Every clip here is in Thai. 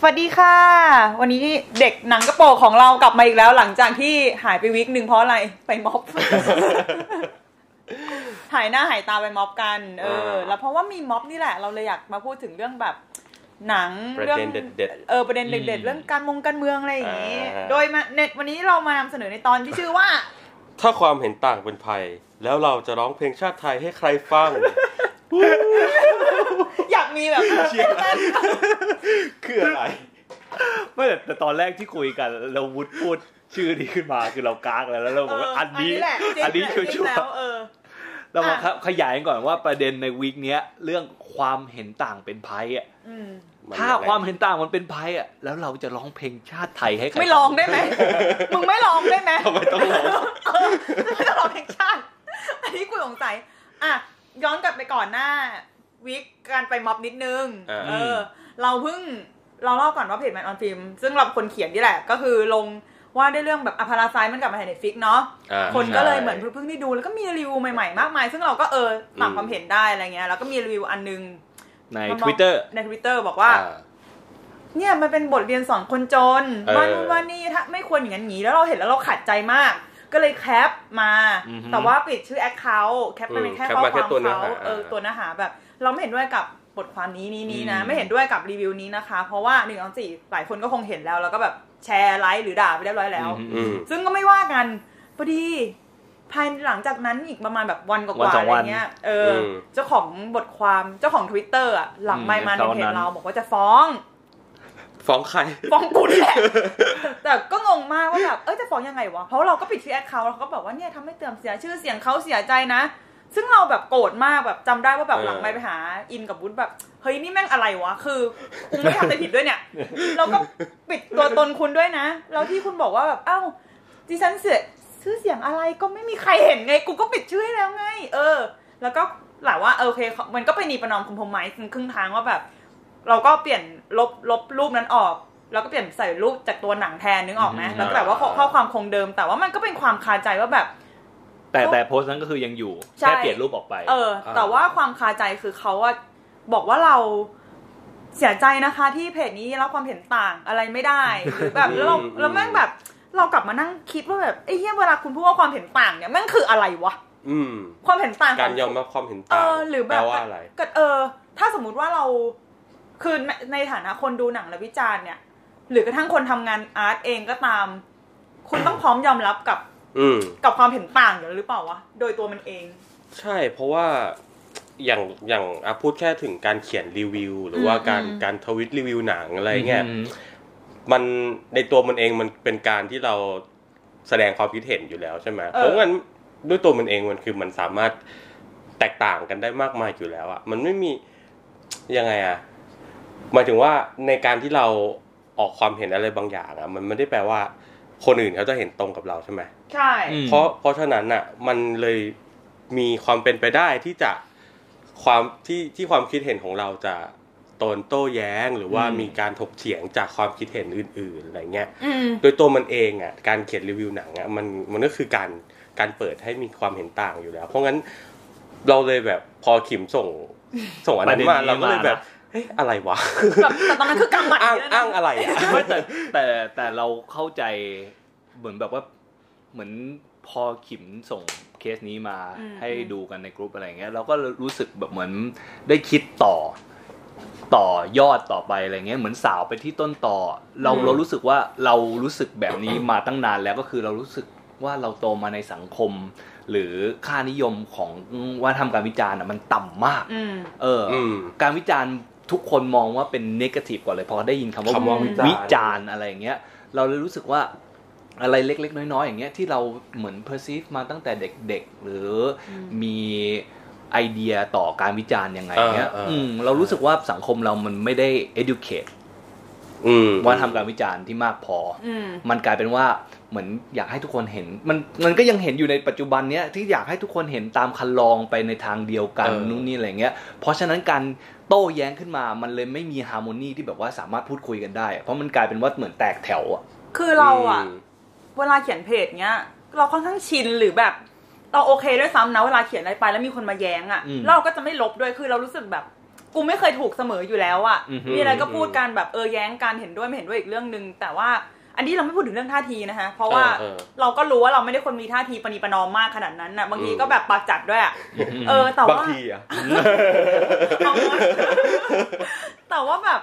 สวัสดีค่ะ วันนี้เด็กหนังกระโปรงของเรากลับมาอีกแล้วหลังจากที่หายไปวิกหนึ่งเพราะอะไรไปม็อบ หายหน้าหายตาไปม็อบกัน เอออ่าแล้วเพราะว่ามีม็อบนี่แหละ เราเลยอยากมาพูดถึงเรื่องแบบหนังประเรื่องเด็นเด็ดเออประเด็นเด็ดอืๆมเรื่องการมงการเมืองอะไรอย่างงี้อ่าโดยมาเน็ตวันนี้เรามานำเสนอในตอนที่ชื่อว่า ถ้าความเห็นต่างเป็นภัย แล้วเราจะร้องเพลงชาติไทยให้ใครฟัง อยากมีแบบเชี่ยคืออะไร ไม่แต่แต่ตอนแรกที่คุยกันเราวุฒพูดชื่อนี้ขึ้นมาคือเรากากแล้วแล้วเราบอกว่าอันนี้แหละจริงอันนี้จริชังวแล้วร์เออๆเรามาขยายก่อนว่าประเด็นในวีคเนี้ย เรื่องความเห็นต่างเป็นภัยอะอืมมันถ้ายังไงความเห็นต่างมันเป็นภัยอะ แล้วเราจะร้องเพลงชาติไทยให้ใครไม่ลองได้ไหมมึงไม่ลองได้ไหมทำไมต้องร้องเออไม่ต้องลองเพลงชาติ อันนี้กูสงสัยอะ ย้อนกลับไปก่อนหน้า วิกการไปม็อบนิดนึงอ่าเออ เราเพิ่งเราเล่าก่อนว่าเพจ Man on Film ซึ่งเราเป็นคนเขียนนี่แหละ ก็คือลงว่าได้เรื่องแบบ Parasite มันกลับมาฉาย Netflix เนาะอ่าคนก็เลยใช่เหมือนเพิ่งได้ดูแล้วก็มีรีวิวใหม่ ๆ มากมาย ซึ่งเราก็เออต่างอืมความเห็นได้อะไรเงี้ยแล้วก็มีรีวิวอันนึงในมาบอก Twitter ในทวิตเตอร์บอกว่าอ่า เนี่ยมันเป็นบทเรียนสอนคนจนเออว่านู่นว่านี่ถ้าไม่ควรอย่างนั้นอย่างนี้แล้วเราเห็นแล้วเราขัดใจมาก ก็เลยแคปมาอือฮึแต่ว่าปิดชื่อ account แคปมาเป็นแค่อืมข้อแคปมาคแค่วามตัวเนื้อเขาหาเออตัวเนื้อหาแบบ เราไม่เห็นด้วยกับบทความนี้นี้นี้นะอืมไม่เห็นด้วยกับรีวิวนี้นะคะ เพราะว่าหนึ่งสองสี่หลายคนก็คงเห็นแล้ว แล้วก็แบบแชร์ไลค์หรือด่าไปเรียบร้อยแล้วอืมซึ่งก็ไม่ว่ากันพอดีภายหลังจากนั้นอีกประมาณแบบวันกวัว่านๆสออะงไรวันเงี้ย เอออมเจ้าของบทความเจ้าของทวิตเตอร์อะหลังอืมไมค์มาในเท่าเพจนั้นเราบอกว่าจะฟ้อง ฟ้องใคร ฟ้องกูนี่แหละ แต่ก็งงมากว่าแบบเอ้ยจะฟ้องยังไงวะ เพราะว่าเราก็ปิดชื่อแอคเคาท์แล้วเขาก็บอกว่าเนี่ยทำให้เติมเสียชื่อเสียงเขาเสียใจนะ ซึ่งเราแบบโกรธมากแบบจำได้ว่าแบบเออหลังไปไปหาอินกับวุฒิแบบเฮ้ยนี่แม่งอะไรวะคือกูไม่ทำอะไรผิดด้วยเนี่ยเราก็ปิดตัวตนคุณด้วยนะ แล้วที่คุณบอกว่าแบบเอ้าดิฉันเสียชื่อเสียงอะไรก็ไม่มีใครเห็นไง กูก็ปิดชื่อให้แล้วไง เออ แล้วก็หลายว่าเออโอเค มันก็ไปนีประนอมคอมพมไมซ์ครึ่งทางว่าแบบ เราก็เปลี่ยนลบลบรูปนั้นออก แล้วก็เปลี่ยนใส่รูปจากตัวหนังแทนนึกออกไหมอืมแล้วก็แบบว่าข้อข้อความคงเดิม แต่ว่ามันก็เป็นความคาใจว่าแบบ แต่แต่โพสต์นั้นก็คือยังอยู่ใช่แค่เปลี่ยนรูปออกไป เออ แต่ว่าความคาใจคือเขาอะบอกว่าเราเสียใจนะคะที่เพจนี้รับความเห็นต่างอะไรไม่ได้หรือแบบแล้วเราอืมแล้วแม่งแบบเรากลับมานั่งคิดว่าแบบไอ้เหี้ยเวลาคุณพูดว่าความเห็นต่างเนี่ยแม่งคืออะไรวะอืมความเห็นต่างขงการยอมรับความเห็นเอต่างอหรือแบบแปลว่าอะไรก็เออ ถ้าสมมุติว่าเรา คือในในฐานะคนดูหนังและวิจารณ์เนี่ย หรือกระทั่งคนทำงานอาร์ตเองก็ตาม คุณต้องพร้อมยอมรับกับอืมกับความเห็นต่างอยู่แล้วหรือเปล่าวะโดยตัวมันเอง ใช่เพราะว่าอย่างอย่างอะพูดแค่ถึงการเขียนรีวิว หรือว่าการอืมการทวิตรีวิวหนังอะไรเงี้ยอืมมันในตัวมันเองมันเป็นการที่เราแสดงความคิดเห็นอยู่แล้วใช่ไหมเออเพราะงั้นด้วยตัวมันเองมันคือมันสามารถแตกต่างกันได้มากมายอยู่แล้วอะมันไม่มียังไงอะ หมายถึงว่าในการที่เราออกความเห็นอะไรบางอย่างอะมันไม่ได้แปลว่า คนอื่นเขาจะเห็นตรงกับเราใช่ไหมใช่อืมเพราะเพราะฉะนั้นอะมันเลยมีความเป็นไปได้ที่จะความที่ที่ความคิดเห็นของเราจะโตนโต้แย้งหรือว่าอืมมีการถกเถียงจากความคิดเห็นอื่นๆอะไรเงี้ยอืมโดยตัวมันเองอะการเขียนรีวิวหนังอะมันมันก็คือการการเปิดให้มีความเห็นต่างอยู่แล้ว เพราะงั้นเราเลยแบบพอขิมส่งส่งอันนั้นมาประเด็นนี้เราก็เลยมานะแบบ เฮ้ยอะไรวะแบบแต่ตอนนั้นคือกำหมัดอ้างเลยนะอ้างอะไรอะไม่แต่แต่แต่เราเข้าใจเหมือนแบบว่าเหมือนพอขิมส่งเคสนี้มาอืมให้อืมดูกันในกลุ่มอะไรเงี้ยเราก็รู้สึกแบบเหมือนได้คิดต่อต่อยอดต่อไปอะไรเงี้ยเหมือนสาวไปที่ต้นต่อ เราอืมเรารู้สึกว่าเรารู้สึกแบบนี้มาตั้งนานแล้วก็คือเรารู้สึกว่าเราโตมาในสังคม หรือค่านิยมของว่าทำการวิจารณ์อะมันต่ำมากอืมเออออืมการวิจารณ์ ทุกคนมองว่าเป็นเนกาทีฟก่อนเลยพอได้ยินคำว่าคำว่าวิจารณ์วิจารณ์อะไรอย่างเงี้ย เราเลยรู้สึกว่าอะไรเล็ก ๆ น้อย ๆ อย่างเงี้ยที่เราเหมือน perceive มาตั้งแต่เด็ก ๆ หรืออมมีไอเดียต่อการวิจารณ์ยังไงเงี้ยอ่าอ่าอืมเรารู้สึกว่าสังคมเรามันไม่ได้ educate อืมว่าทำการวิจารณ์ที่มากพอออืมมันกลายเป็นว่า เหมือนอยากให้ทุกคนเห็น มันมันก็ยังเห็นอยู่ในปัจจุบันเนี้ยที่อยากให้ทุกคนเห็นตามคันลองไปในทางเดียวกันเออนู่นนี่อะไรเงี้ย เพราะฉะนั้นการโต้แย้งขึ้นมา มันเลยไม่มีฮาร์โมนีที่แบบว่าสามารถพูดคุยกันได้อะเพราะมันกลายเป็นว่าเหมือนแตกแถวอะคือเราอะมเวลาเขียนเพจเนี้ย เราค่อนข้างชินหรือแบบเราโอเคด้วยซ้ำนะเวลาเขียนอะไรไปแล้วมีคนมาแย้งอะอืมแล้วเราก็จะไม่ลบด้วยคือเรารู้สึกแบบกูไม่เคยถูกเสมออยู่แล้วอะอือฮึมีอะไรก็พูดกันแบบเออแย้งกันเห็นด้วยไม่เห็นด้วยอีกเรื่องหนึ่งแต่ว่า อันนี้เราไม่พูดถึงเรื่องท่าทีนะคะ เพราะว่าเออเออเราก็รู้ว่าเราไม่ได้คนมีท่าทีปณีประนอมมากขนาดนั้นน่ะบางทีอืมก็แบบปากจัดด้วยอะเออแต่บางว่าทีอะเอาวะแต่ว่าแบบ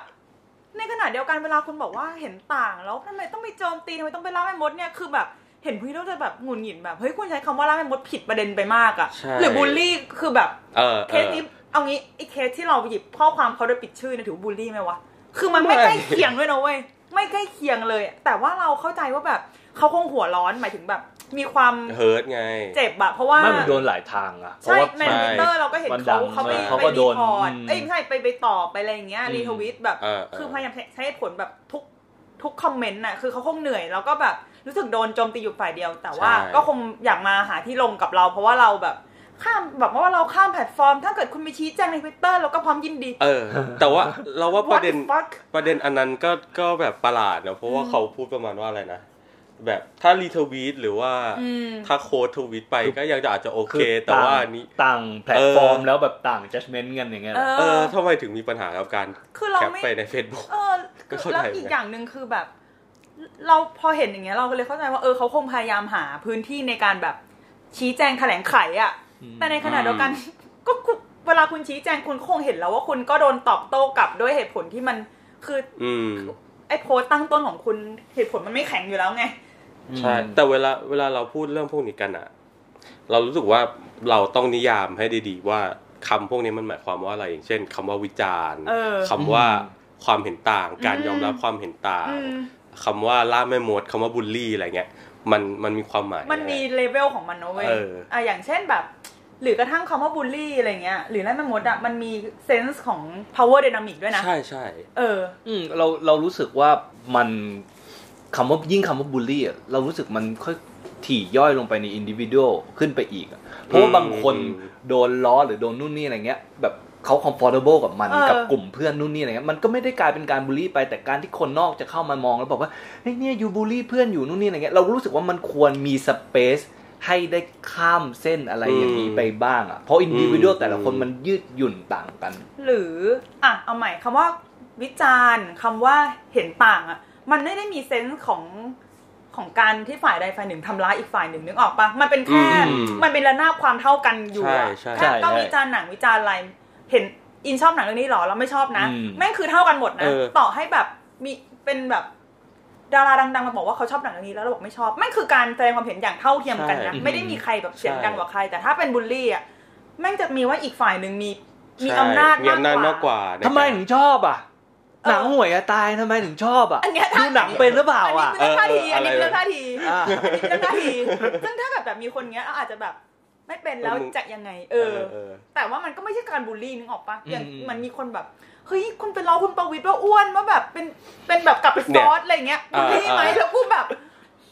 ในขณะเดียวกันเวลาคุณบอกว่าเห็นต่างแล้วทำไมต้องไปโจมตีทำไมต้องไปล่าแม่มดเนี่ยคือแบบเห็นพี่เราจะแบบหงุดหงิดแบบเฮ้ยคุณใช้คำว่าล่าแม่มดผิดประเด็นไปมากอะใช่หรือบูลลี่คือแบบเออเอสอนี้เอางี้ไอ้เคสที่เราหยิบข้อความเขาโดยปิดชื่อเนี่ยถือว่าบูลลี่ไหมวะคือมันไม่ไม่ใกล้เคียงด้วยนะเว้ย ไม่ใกล้เคียงเลย แต่ว่าเราเข้าใจว่าแบบเขาคงหัวร้อนหมายถึงแบบ มีความเฮิร์ตไง เจ็บอะเพราะว่าไม่มันโดนหลายทางอะเพใช่ราะว่าในทวิตเตอร์เราก็เห็นมันดัเขางเขาไปเขาไปก็รีโดนพอร์ตอืมเอ้ยไม่ใช่ไปไปตอบไปอะไรอย่างเงี้ยอืม retweet แบบเออเออคือพยายามใช้เหตุผลแบบทุกทุก comment น่ะคือเขาคงเหนื่อยแล้วก็แบบรู้สึกโดนโจมตีอยู่ฝ่ายเดียว แต่ว่าใช่ก็คงอยากมาหาที่ลงกับเรา เพราะว่าเราแบบ ข้ามแบบว่าเราข้ามแพลตฟอร์ม ถ้าเกิดคุณไปชี้แจงในทวิตเตอร์เราก็พร้อมยินดี เออ แต่ว่าเราว่าประเด็น What the fuck ประเด็นอันนั้นก็ก็แบบประหลาดนะเพราะว่าเขาพูดประมาณว่าอะไรนะแบบถ้า retweet หรือว่าอืมถ้า quote tweet ไปก็ยังจะอาจจะโอเคคือแต่ว่าต่างอันนี้ต่างแพลตฟอร์มแล้วแบบต่าง judgment กันอย่างเงี้ยเอเหรออเออทำไมถึงมีปัญหากับการคือเราแคปไม่ไปใน Facebook เออก็เข้าใจแล้วอีกอย่างหนึ่งคือแบบ เราพอเห็นอย่างเงี้ยเราก็เลยเข้าใจว่าเออเขาคงพยายามหาพื้นที่ในการแบบชี้แจงแถลงไขอะอืม แต่ในขณะเดียวกัน ก็คุณเวลาคุณชี้แจงคุณคงเห็นแล้วว่าคุณก็โดนตอบโต้กลับด้วยเหตุผลที่มันคืออืมไอ้โพสต์ตั้งต้นของคุณเหตุผลมันไม่แข็งอยู่แล้วไงใช่แต่เวลาเวลาเราพูดเรื่องพวกนี้กันอะเรารู้สึกว่าเราต้องนิยามให้ดีๆว่าคำพวกนี้มันหมายความว่าอะไรอย่างเช่นคำว่าวิจารณ์เออคำว่าความเห็นต่าง การอืมยอมรับความเห็นต่างอืมคำว่าล่าแม่มดคำว่าบูลลี่อะไรเงี้ย มันมันมีความหมาย มันมีเลเวลของมันนะเว้ยเอออะอย่างเช่นแบบ หรือกระทั่งคำว่าบูลลี่อะไรเงี้ย หรือล่าแม่มดอะมันมี sense ของ power dynamic ด้วยนะ ใช่ใช่เออ อืมเราเรารู้สึกว่ามันคำว่ายิ่งคำว่าบูลลี่อะเรารู้สึกมันค่อยถี่ย่อยลงไปในอินดิวิ u a l ขึ้นไปอีกอะเพราะว่าบางคนโดนล้อหรือโดนนู่นนี่อะไรเงี้ย แบบ เขา comfortable กับมันเออกับกลุ่มเพื่อนนู่นนี่อะไรเงี้ยมันก็ไม่ได้กลายเป็นการบูลลี่ไปแต่การที่คนนอกจะเข้ามามองแล้วบอกว่าเฮ้ยเนี่ย you bully เพื่อนอยู่นู่นนี่อะไรเงี้ยเรารู้สึกว่ามันควรมี space ให้ได้ข้ามเส้นอะไรอย่างนี้ไปบ้างอะเพราะอินดิวิ u a l แต่ละคนมันยืดหยุ่นต่างกัน หรืออะเอาใหม่คำว่าวิจารณ์คำว่าเห็นต่างอะมันไม่ได้มี sense ของของการที่ฝ่ายใดฝ่ายหนึ่งทำร้ายอีกฝ่ายหนึ่งนึกออกปะมันเป็นแค่อืมมันเป็นระนาบความเท่ากันอยู่อะใช่ใช่แค่ก็ใช่วิจารณ์หนังวิจารณ์อะไร เห็นอินชอบหนังเรื่องนี้เหรอเราไม่ชอบนะอืมแม่งคือเท่ากันหมดนะเออต่อให้แบบมีเป็นแบบดาราดังๆมาบอกว่าเขาชอบหนังเรื่องนี้แล้วเราบอกไม่ชอบแม่งคือการแสดงความเห็นอย่างเท่าเทียมกันนะใช่ไม่ได้มีใครแบบเสียงใช่ดังกว่าใคร แต่ถ้าเป็นบูลลี่อะแม่งจะมีว่าอีกฝ่ายหนึ่งมีมีใช่อำนาจมีอำนาจมากมากกกว่าว่าในทำไมการถึงชอบอะเออหนังห่วยอะตายทำไมถึงชอบอะอันเนี้ยดูหนังเป็นหรือเปล่าอันนี้อะเป็นเรื่องท่าทีเออเอออันนี้เป็นอะไรเรื่องท่าทีอ่าอันนี้เป็นเรื่องท่าทีซึ่งถ้าเกิดแบบมีคนเงี้ยอาจจะแบบ ไม่เป็นแล้วเออมึงจะยังไงเอเอออเออ แต่ว่ามันก็ไม่ใช่การบูลลี่นึกออกปะอย่างอืมมันมีคนแบบเฮ้ยคุณเป็นล้อคุณประวิตรว่าอ้วนว่าแบบเป็นเป็นแบบกลับไปฟอสอะไรเงี้ยบูลลี่ไหมอ่าแล้วกูแบบ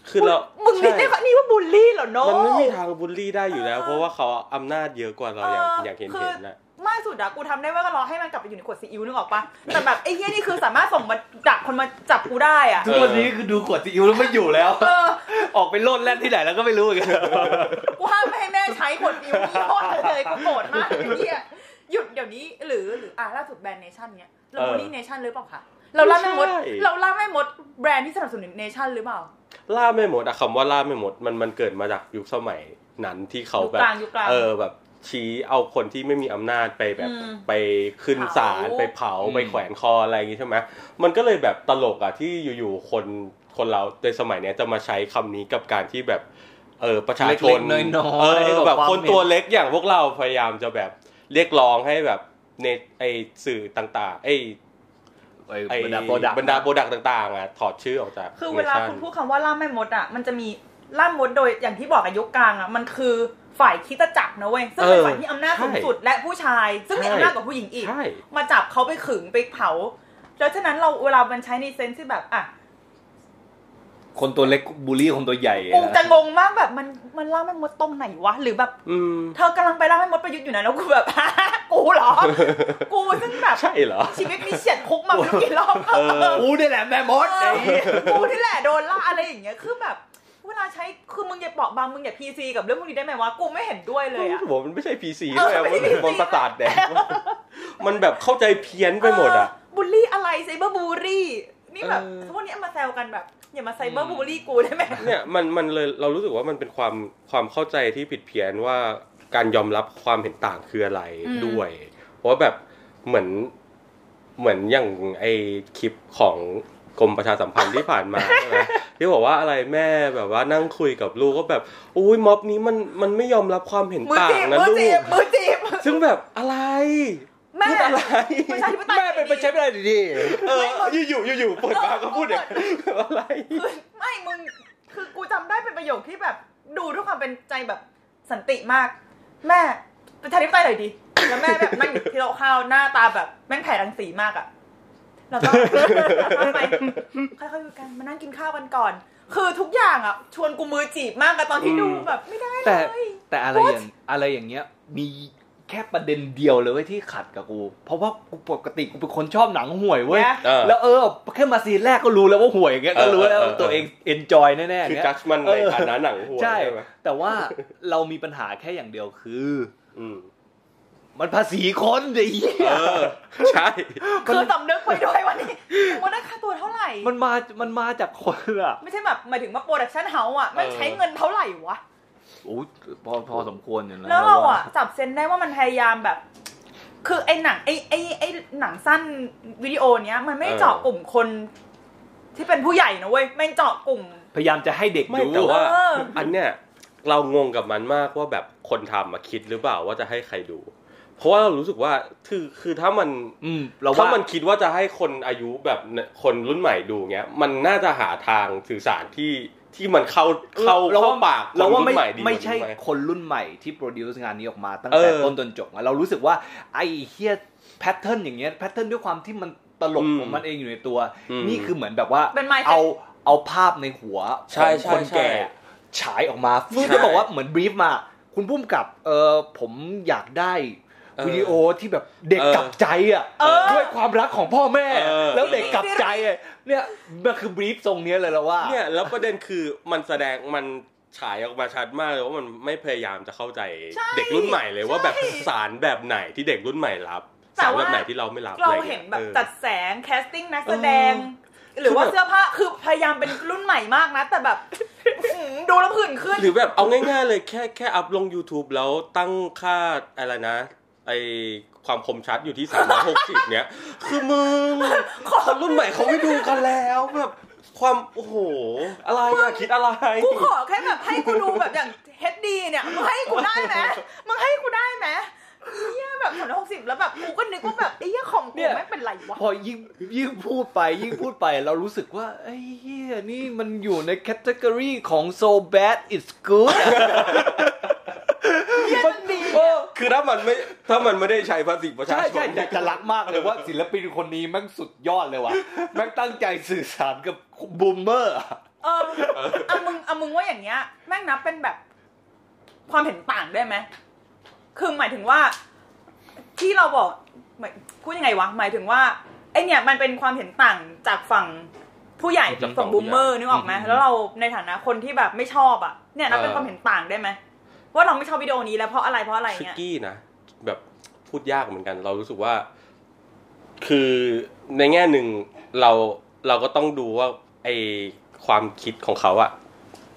คือเรามึงนี่ใช่ได้ข้อนี่ว่าบูลลี่เหรอโนมันไม่มีทางบูลลี่ได้อยู่แล้วเออเพราะว่าเขาอำนาจเยอะกว่าเราอย่างเอออย่างเห็นคือเห็นนะ มากสุดอะกูทำได้ว่าก็รอให้มันกลับไปอยู่ในขวดซีอิ๊วนึกออกปะแต่แบบไอ้เหี้ยนี่คือสามารถส่งมาจับคนมาจับกูได้อะทุกวันนี้คือดูขวดซีอิ๊วแล้วไม่อยู่แล้วเออออกไปโลดแล่นที่ไหนแล้วก็ไม่รู้อีกกูห้ามไม่ให้แม่ใช้ขวดซีอิ๊วยี่ห้อเลยกูโกรธมากไอ้เหี้ยหยุดเดี๋ยวนี้หรือหรืออะล่าสุดแบรนด์ Nation เนี้ยเราเออ bully Nation หรือเปล่าคะเราล่าแม่มดไม่ใช่เราล่าแม่มดแบรนด์ที่สนับสนุน Nation หรือเปล่าล่าไม่หมดอะคำว่าล่าไม่หมดมันมันเกิดมาจากยุคสมัยนั้นที่เขายุคแบบกลางยุคกลางเออแบบ ชี้เอาคนที่ไม่มีอำนาจไปแบบอืมไปขึ้นศาลเผาไปเผาอืมไปแขวนคออะไรอย่างงี้ใช่ไหมมันก็เลยแบบตลกอะที่อยู่ๆคนคนเราในสมัยเนี้ยจะมาใช้คำนี้กับการที่แบบเออประชาชนเล็กๆน้อยๆเออกับแบบความคนเห็นตัวเล็กอย่างพวกเราพยายามจะแบบเรียกร้องให้แบบในไอสื่อต่างๆไอไอ้บรรดา product บรรดา product ต่างๆอะถอดชื่อออกจากคือเวลา Nation คุณพูดคำว่าล่าไม่มดอะมันจะมีล่ามดโดยอย่างที่บอกอะยุคกลางอะมันคือ ฝ่ายคริดจักรนะเว้ยซึ่งเป็นเออฝ่ายที่อำนาจใช่สูงสุดและผู้ชาย ซึ่งมีใช่อำนาจกว่าผู้หญิงอีกใช่มาจับเขาไปขึงไปเผาแล้วฉะนั้นเราเวลามันใช้ในเซนส์ที่แบบอะคนตัวเล็กบูลลี่คนตัวใหญ่กูอะจะงงมากแบบมันมันล่าไม่มดตรงไหนวะหรือแบบอืมเธอกำลังไปล่าไม่มดประยุทธ์อยู่นะแล้วกูแบบกูเหรอ กูซึ่งแบบใช่เหรอชีวิตมีเฉียดคุกมาไม่รู้กี่รอบเออกูนี่แหละแม่มดเอไอ้อเหี้ยกูนี่แหละโดนล่าอะไรอย่างเงี้ยคือแบบ เวลาใช้คือมึงอย่าบอกบางมึงอย่า PC กับเรื่องพวกนี้ได้ไหมวะกูไม่เห็นด้วยเลยอะผมมันไม่ใช่ PC เออด้วยอะไม่มันใช่เป็นบนประสาทแดงมันแบบเข้าใจเพี้ยนไปหมดอะเบูลลี่อะไร cyberbully นี่แบบเออพวกนี้เอามาแซวกันแบบอย่ามา cyberbully กูได้ไหมเนี่ยมันมันเลยเรารู้สึกว่ามันเป็นความความเข้าใจที่ผิดเพี้ยนว่าการยอมรับความเห็นต่างคืออะไรอืมด้วย เพราะว่าแบบเหมือนเหมือนอย่างไอคลิปของ กรมประชาสัมพันธ์ที่ผ่านมาใช่ไหมที่บอกว่าอะไรแม่แบบว่านั่งคุยกับลูกก็แบบอุ้ยม็อบนี้มันมันไม่ยอมรับความเห็นมือต่าจีงบนะมือลูจีกบมือจีบซึ่งแบบอะไรแม่พูดอะไรประชาธิปไตยแม่เป็นประชาธิปไตยดีเอออยู่อยู่อยู่อยู่ๆเปิดมาก็พูดอย่างอะไรคือไม่มึงคือกูจำได้เป็นประโยคที่แบบดูด้วยความเป็นใจแบบสันติมาก แม่ประชาธิปไตยหน่อยดิแล้วแม่แบบนั่งอยู่ที่โต๊ะข้าวหน้าตาแบบแม่งแผ่รังสีมากอะ แล้วก็ไปค่อยๆคุยกันมานั่งกินข้าวกันก่อน คือทุกอย่างอะชวนกูมือจีบมากอะตอนที่ดูอืมแบบไม่ได้ๆเลแต่ย แต่อะไรอย่างอะไรอย่างเงี้ย มีแค่ประเด็นเดียวเลยเว้ยที่ขัดกับกู เพราะว่ากูปกติกูเป็นคนชอบหนังห่วยเว้ย นะ เออ แล้วเออแค่มา scene แรกก็รู้แล้วว่าห่วยอย่างเงี้ยก็รู้แล้วเออเออ ว่าตัวเอง enjoy แน่ๆคือเงี้ย จัดมันในฐานะหนังห่วยใช่ ไหมแต่ว่าเรามีปัญหาแค่อย่างเดียวคือ อืม มันภาษีคนไอ้เหี้ยเออ ใช่คือสำนึกไปด้วยวันนี้มึงว่าได้ค่าตัวเท่าไหร่ มันมา มันมาจากคนอะไม่ใช่แบบหมายถึงว่า production house อะมันเออใช้เงินเท่าไหร่วะโอ้ยพอพอสมควรอยู่นะแล้วเราว่อะจับ sense ได้ว่ามันพยายามแบบ คือไอ้หนังไอ้ไอ้ไอ้หนังสั้นวิดีโอเนี้ย มันไม่ได้เจาะกลุ่มคน ที่เป็นผู้ใหญ่นะเว้ยแม่งเจาะกลุ่ม พยายามจะให้เด็กไม่ดูแต่ว่าเอออันเนี้ยเรางงกับมันมากว่าแบบคนทำมาคิดหรือเปล่าว่าจะให้ใครดูเพ ราะว่าเรารู้สึกว่าคือคือถ้ามันอืมเราถ้าว่า มันคิดว่าจะให้คนอายุแบบเนี่ยคนรุ่นใหม่ดูเงี้ย มันน่าจะหาทางสื่อสารที่ที่มันเข้าเข้าเราเข้าว่าปากคนเราว่ารุ่ไม่นใหม่ดีกว่าไม่ใช่นี้ห คนรุ่นใหม่ที่โปรดิวซ์งานนี้ออกมาตั้งเอแต่อต้นจนจบอะเรารู้สึกว่าไอ้เหี้ย pattern อย่างเงี้ย pattern ด้วยความที่มันตลกอืมของมันเองอยู่ในตัว อืมนี่คือเหมือนแบบว่าเป็น mindset เอาเอาภาพในหัวใช่ของคนใช่แก่ใช่ฉายออกมาฟึ่งใช่ที่บอกว่าเหมือน brief มา คุณพุ่มกับเออผมอยากได้เออ วิดีโอที่แบบเด็กเออกลับใจอะเออด้วยความรักของพ่อแม่เออแล้วเด็กกลับใจอะเนี่ยมันคือ brief ทรงเนี้ยเลยแล้วว่าเนี่ยแล้วประเด็นคือมันแสดงมันฉายออกมาชัดมากเลยว่ามันไม่พยายามจะเข้าใจใช่เด็กรุ่นใหม่เลยว่าแบบใช่สารแบบไหนที่เด็กรุ่นใหม่รับแต่สารว่าแบบไหนที่เราไม่รับเราอะไรงี้ยเห็นแบบออจัดแสง casting นักแสดงหรือว่าคือแบบเสื้อผ้าคือพยายามเป็นรุ่นใหม่มากนะ แต่แบบอื้อหือดูแล้วผื่นขึ้น หรือแบบเอาง่ายๆเลยแค่แค่ up ลง YouTube แล้วตั้งค่าอะไรนะ ไอความคมชัดอยู่ที่ 360 เนี้ย คือมึงคนรุ่นใหม่เขาไม่ดูกันแล้วแบบความโอ้โห อะไรอะคิดอะไร กูขอแค่แบบให้กูดูแบบอย่างเฮดดีเนี่ยมึงให้กูได้ไหมมึงให้กูได้ไหมเฮียแบบสามร้อยหกสิบแล้วแบบกูก็นึกว่าแบบไอ้เหี้ยของกูเนี่ยไม่งเป็นไรวะพอยิ่งยิ่งพูดไปยิ่งพูดไปเรารู้สึกว่าไอ้เหี้ยนี่มันอยู่ในแคตตากรีของ so bad it's good เหี้ย มันดีเออคือถ้ามันไม่ถ้ามันไม่ได้ใช้ภาษีประชาใช่ชนใช่อยากจะรักมากเลยว่าศิลปินคนนี้แม่งสุดยอดเลยว่ะแม่งตั้งใจสื่อสารกับ boomerเออเอามึงเอามึงว่าอย่างเงี้ย แม่งนับเป็นแบบความเห็นต่างได้ไหมคือหมายถึงว่า ที่เราบอกหมายพูดยังไงวะหมายถึงว่าไอเนี่ยมันเป็นความเห็นต่างจากฝั่งผู้ใหญ่จากฝั่ฝั่งฝั่ง boomer นึกออกไหมอืมแล้วเราในฐานะคนที่แบบไม่ชอบอะเนี่ยนับเป็นเออความเห็นต่างได้ไหม ว่าเราไม่ชอบวิดีโอนี้แล้วเพราะอะไรเพราะอะไรเงี้ย trickyนะแบบพูดยากเหมือนกัน เรารู้สึกว่า คือในแง่หนึ่งเราเราก็ต้องดูว่าไอความคิดของเขาอะ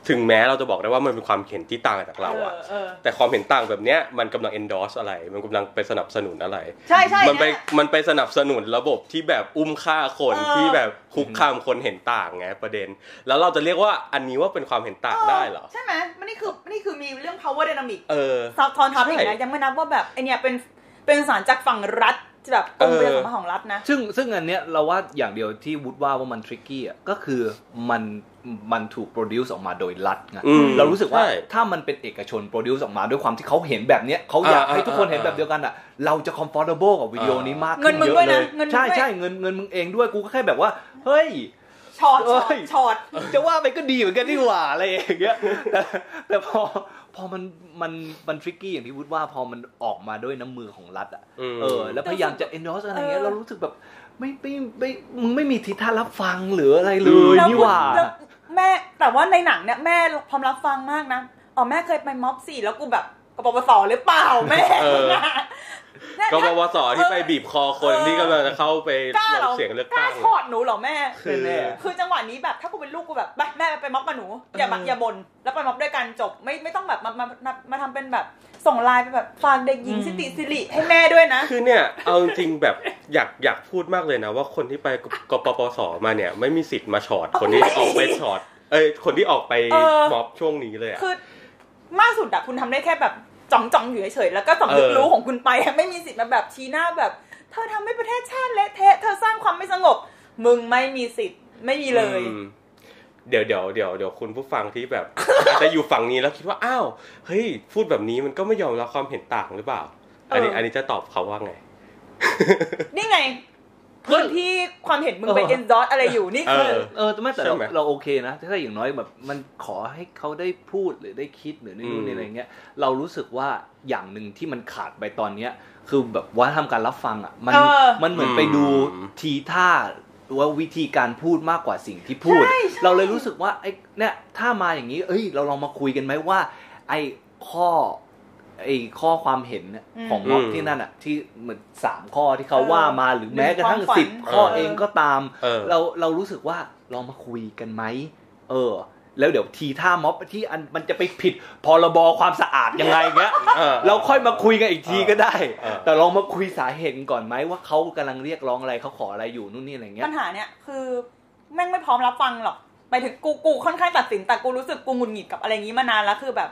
ถึงแม้เราจะบอกได้ว่ามันเป็นความเห็นที่ต่างจากเราอะเออเออแต่ความเห็นต่างแบบเนี้ยมันกำลัง endorse อะไร มันกำลังไปสนับสนุนอะไร ใช่ใช่มันไปเนี่ยมันไปสนับสนุนระบบที่แบบอุ้มฆ่าคนเออที่แบบคุกคามคนเห็นต่างไงประเด็น แล้วเราจะเรียกว่าอันนี้ว่าเป็นความเห็นต่างได้เหรอ ใช่ไหมมันนี่คือนี่คือมีเรื่อง power dynamic เออซับทอนทับอีกใช่นะยังไม่นับว่าแบบไอเนี่ยเป็นเป็นสารจากฝั่งรัฐ แบบกรมประชาสัมพันธ์ของรัฐนะ ซึ่งซึ่งอันเนี้ยเราว่าอย่างเดียวที่วุฒว่าว่ามัน tricky อะก็คือมันมันถูก produce ออกมาโดยรัฐไงอืมเรารู้สึกว่าใช่ถ้ามันเป็นเอกชน produce ออกมาด้วยความที่เขาเห็นแบบเนี้ยเขาอยากอ่าให้ทุกคนอ่าเห็นแบบเดียวกันอะ เราจะ comfortable กับวิดีโอนี้มากเงิขึ้นนมึงเยด้วยอะเลนะยเงินมึงใช่ด้วยใช่เงินเงินมึงเองด้วยกูก็แค่แบบว่า เฮ้ยshot shot เอ้ยช็อตจะว่าไปก็ดีเหมือนกันนี่หว่าอะไรอย่างเงี้ยแต่แต่พอ พอมันมันมัน tricky อย่างที่วุฒว่าพอมันออกมาด้วยน้ำมือของรัฐอะอืมเออ แล้วพยายามจะ endorse อะไรเงี้ยเรารู้สึกแบบไม่ไม่ไม่มึงไม่มีทิศทางรับฟังหรืออะไรเลยแล้วนี่หว่าแล้วแม่แต่ว่าในหนังเนี่ยแม่พร้อมรับฟังมากนะอ๋อแม่เคยไปม็อบสี่แล้วกูแบบ กปปสหรือเปล่าแม่เออเนี่ยกปปสที่ไปบีบคอคนเออที่กำลังจะเข้าไปกล้าลเหรงอเสียงเลือกกล้าตั้งถอดหนูเหรอแม่คือแน่คือจังหวะนี้แบบถ้ากูเป็นลูกกูแบบไปแม่ไปม็อบกับหนู อย่าแบบเอออย่าบ่นแล้วไปม็อบด้วยกันจบไม่ไม่ต้องแบบมามามามาทำเป็นแบบส่งไลน์ไปแบบฝากเด็กหญิงอืมสิติสิริให้แม่ด้วยนะ คือเนี่ย เอาจริงๆแบบอยากอยากพูดมากเลยนะ ว่าคนที่ไปกปปสมาเนี่ย ไม่มีสิทธิ์มาชอดคนที่ออกไปชอดเอ้ยคนที่ออกไปเออม็อบช่วงนี้เลยอะคือมากสุดอะคุณทำได้แค่แบบ จ่องจ่องๆอยู่เฉยๆแล้วก็สำนึกเออรู้ของคุณไปอะไม่มีสิทธิ์มาแบบชี้หน้าแบบ เธอทำให้ประเทศชาติเละเทะเธอสร้างความไม่สงบ มึงไม่มีสิทธิ์ไม่มีเลยอืมเดี๋ยวเดี๋ยวเดี๋ยวเดี๋ยวคุณผู้ฟังที่แบบอาจจะอยู่ฝั่งนี้แล้วคิดว่าอ้าวเฮ้ย พูดแบบนี้มันก็ไม่ยอมรับความเห็นต่างหรือเปล่า อันนี้เอออัอันนี้จะตอบเขาว่าไงนี่ไง คนที่ความเห็นมึงไปเออเอ็นดอสอะไรอยู่นี่คือเออเออแต่ไม่แต่เราใช่ไหมเราโอเคนะถ้าอย่างน้อยแบบมันขอให้เขาได้พูดหรือได้คิดหรือในนู่นอืมนี่อะไรเงี้ยเรารู้สึกว่าอย่างหนึ่งที่มันขาดไปตอนเนี้ย คือแบบว่าทำการรับฟังอะมันเออมันเหมือนไปดูอืมทีท่าหรือว่าวิธีการพูดมากกว่าสิ่งที่พูดใช่ใช่เราเลยรู้สึกว่าไอ้เนี่ยถ้ามาอย่างนี้ เอ้ย เราลองมาคุยกันไหมว่า ไอ้ข้อ ไอ้ข้อความเห็นเนี่ยอืมของม็อบอืมที่นั่นอะ ที่เหมือนสามข้อที่เขาเออว่ามาหรือแม้กระทั่งหนึ่งความฝันสิบข้อเออเองก็ตามเออเราเรารู้สึกว่าลองมาคุยกันไหมเออ แล้วเดี๋ยวทีท่าม็อบที่อันมันจะไปผิดพรบความสะอาดยังไงเงี้ยออเราค่อยมาคุยกันอีกทีก็ได้เออแต่ลองมาคุยสาเหตุกันก่อนไหมว่าเขากำลังเรียกร้องอะไรเขาขออะไรอยู่นู่นนี่อะไรเงี้ยปัญหาเนี่ยคือแม่งไม่พร้อมรับฟังหรอกไปถึงกูกูค่อนข้างตัดสินแต่กูรู้สึกกูหงุดหงิดกับอะไรอย่างนี้มานานแล้วคือแบบ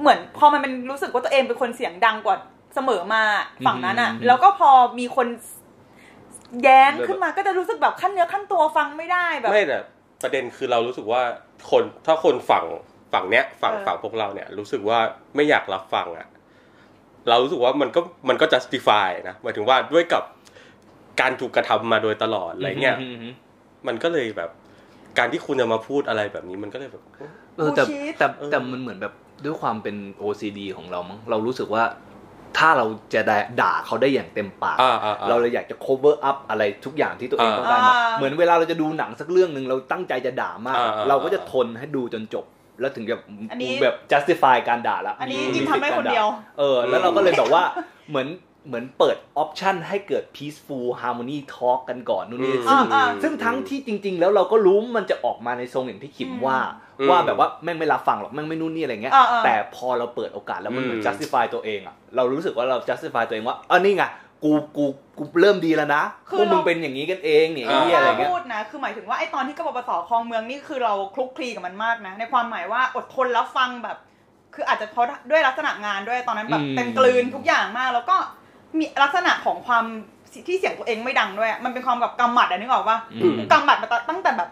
เหมือนพอมันเป็นรู้สึกว่าตัวเองเป็นคนเสียงดังกว่าเสมอมาฝั่งนั้นอะอืมแล้วก็พอมีคนแย้งขึ้นมาก็จะรู้สึกแบบขั้นเนื้อขั้นตัวฟังไม่ได้แบบไม่แต่ประเด็นคือเรารู้สึกว่าคนถ้าคนฝั่งฝั่งเนี้ยฝั่งเออฝั่งพวกเราเนี่ย รู้สึกว่าไม่อยากรับฟังอะเรารู้สึกว่ามันก็มันก็ justify นะหมายถึงว่าด้วยกับการถูกกระทำมาโดยตลอดอะไรเงี้ยอืมมันก็เลยแบบ การที่คุณจะมาพูดอะไรแบบนี้มันก็เลยแบบเออแต่ Bullshit แต่เออแต่มันเหมือนแบบ ด้วยความเป็น OCD ของเรามั้งเรารู้สึกว่าถ้าเราจะด่าด่าเขาได้อย่างเต็มปากอ่าอ่าอ่าเราเลยอยากจะ cover up อะไรทุกอย่างที่ตัวเองอ่าต้องการมาอ่าเหมือนเวลาเราจะดูหนังสักเรื่องหนึ่งเราตั้งใจจะด่ามากอ่าอ่าเราก็จะทนให้ดูจนจบ แล้วถึงจะอันนี้แบบ justify การด่าละอันนี้มียินทำได้สิทธิ์คนเดียว เออ แล้วเราก็เลยแบบว่าเหมือนเหมือนเปิดออปชันให้เกิด peaceful harmony talk กันก่อนนู่นนี่อืมซึ่งอ่าซึ่งทั้งที่จริง ๆ แล้วเราก็รู้มันจะออกมาในทรงอย่างที่ขิมว่าอืม ว่าแบบว่าแม่งไม่รับฟังหรอกแม่งไม่นู่นนี่อะไรเงี้ยอ่าอ่าแต่พอเราเปิดโอกาสแล้วมันเหมือนอืม justify ตัวเองอะเรารู้สึกว่าเรา justify ตัวเองว่าอ๋อนี่ไงกูกูกูเริ่มดีแล้วนะคือพวกมึงเราเป็นอย่างนี้กันเองเนี่ยไอ้อ่าเหี้ยอะไรเงี้ยพูดนะคือหมายถึงว่าไอ้ตอนที่กบปสคลองเมืองนี่คือเราคลุกคลีกับมันมากนะ ในความหมายว่าอดทนรับฟังแบบ คืออาจจะเพราะด้วยลักษณะงานด้วยตอนนั้นแบบอืมเต็มกลืนทุกอย่างมาก แล้วก็มีลักษณะของความที่เสียงตัวเองไม่ดังด้วย มันเป็นความแบบกำหมัดอะนึกออกปะอืมกำหมัดมาตั้งแต่แบบ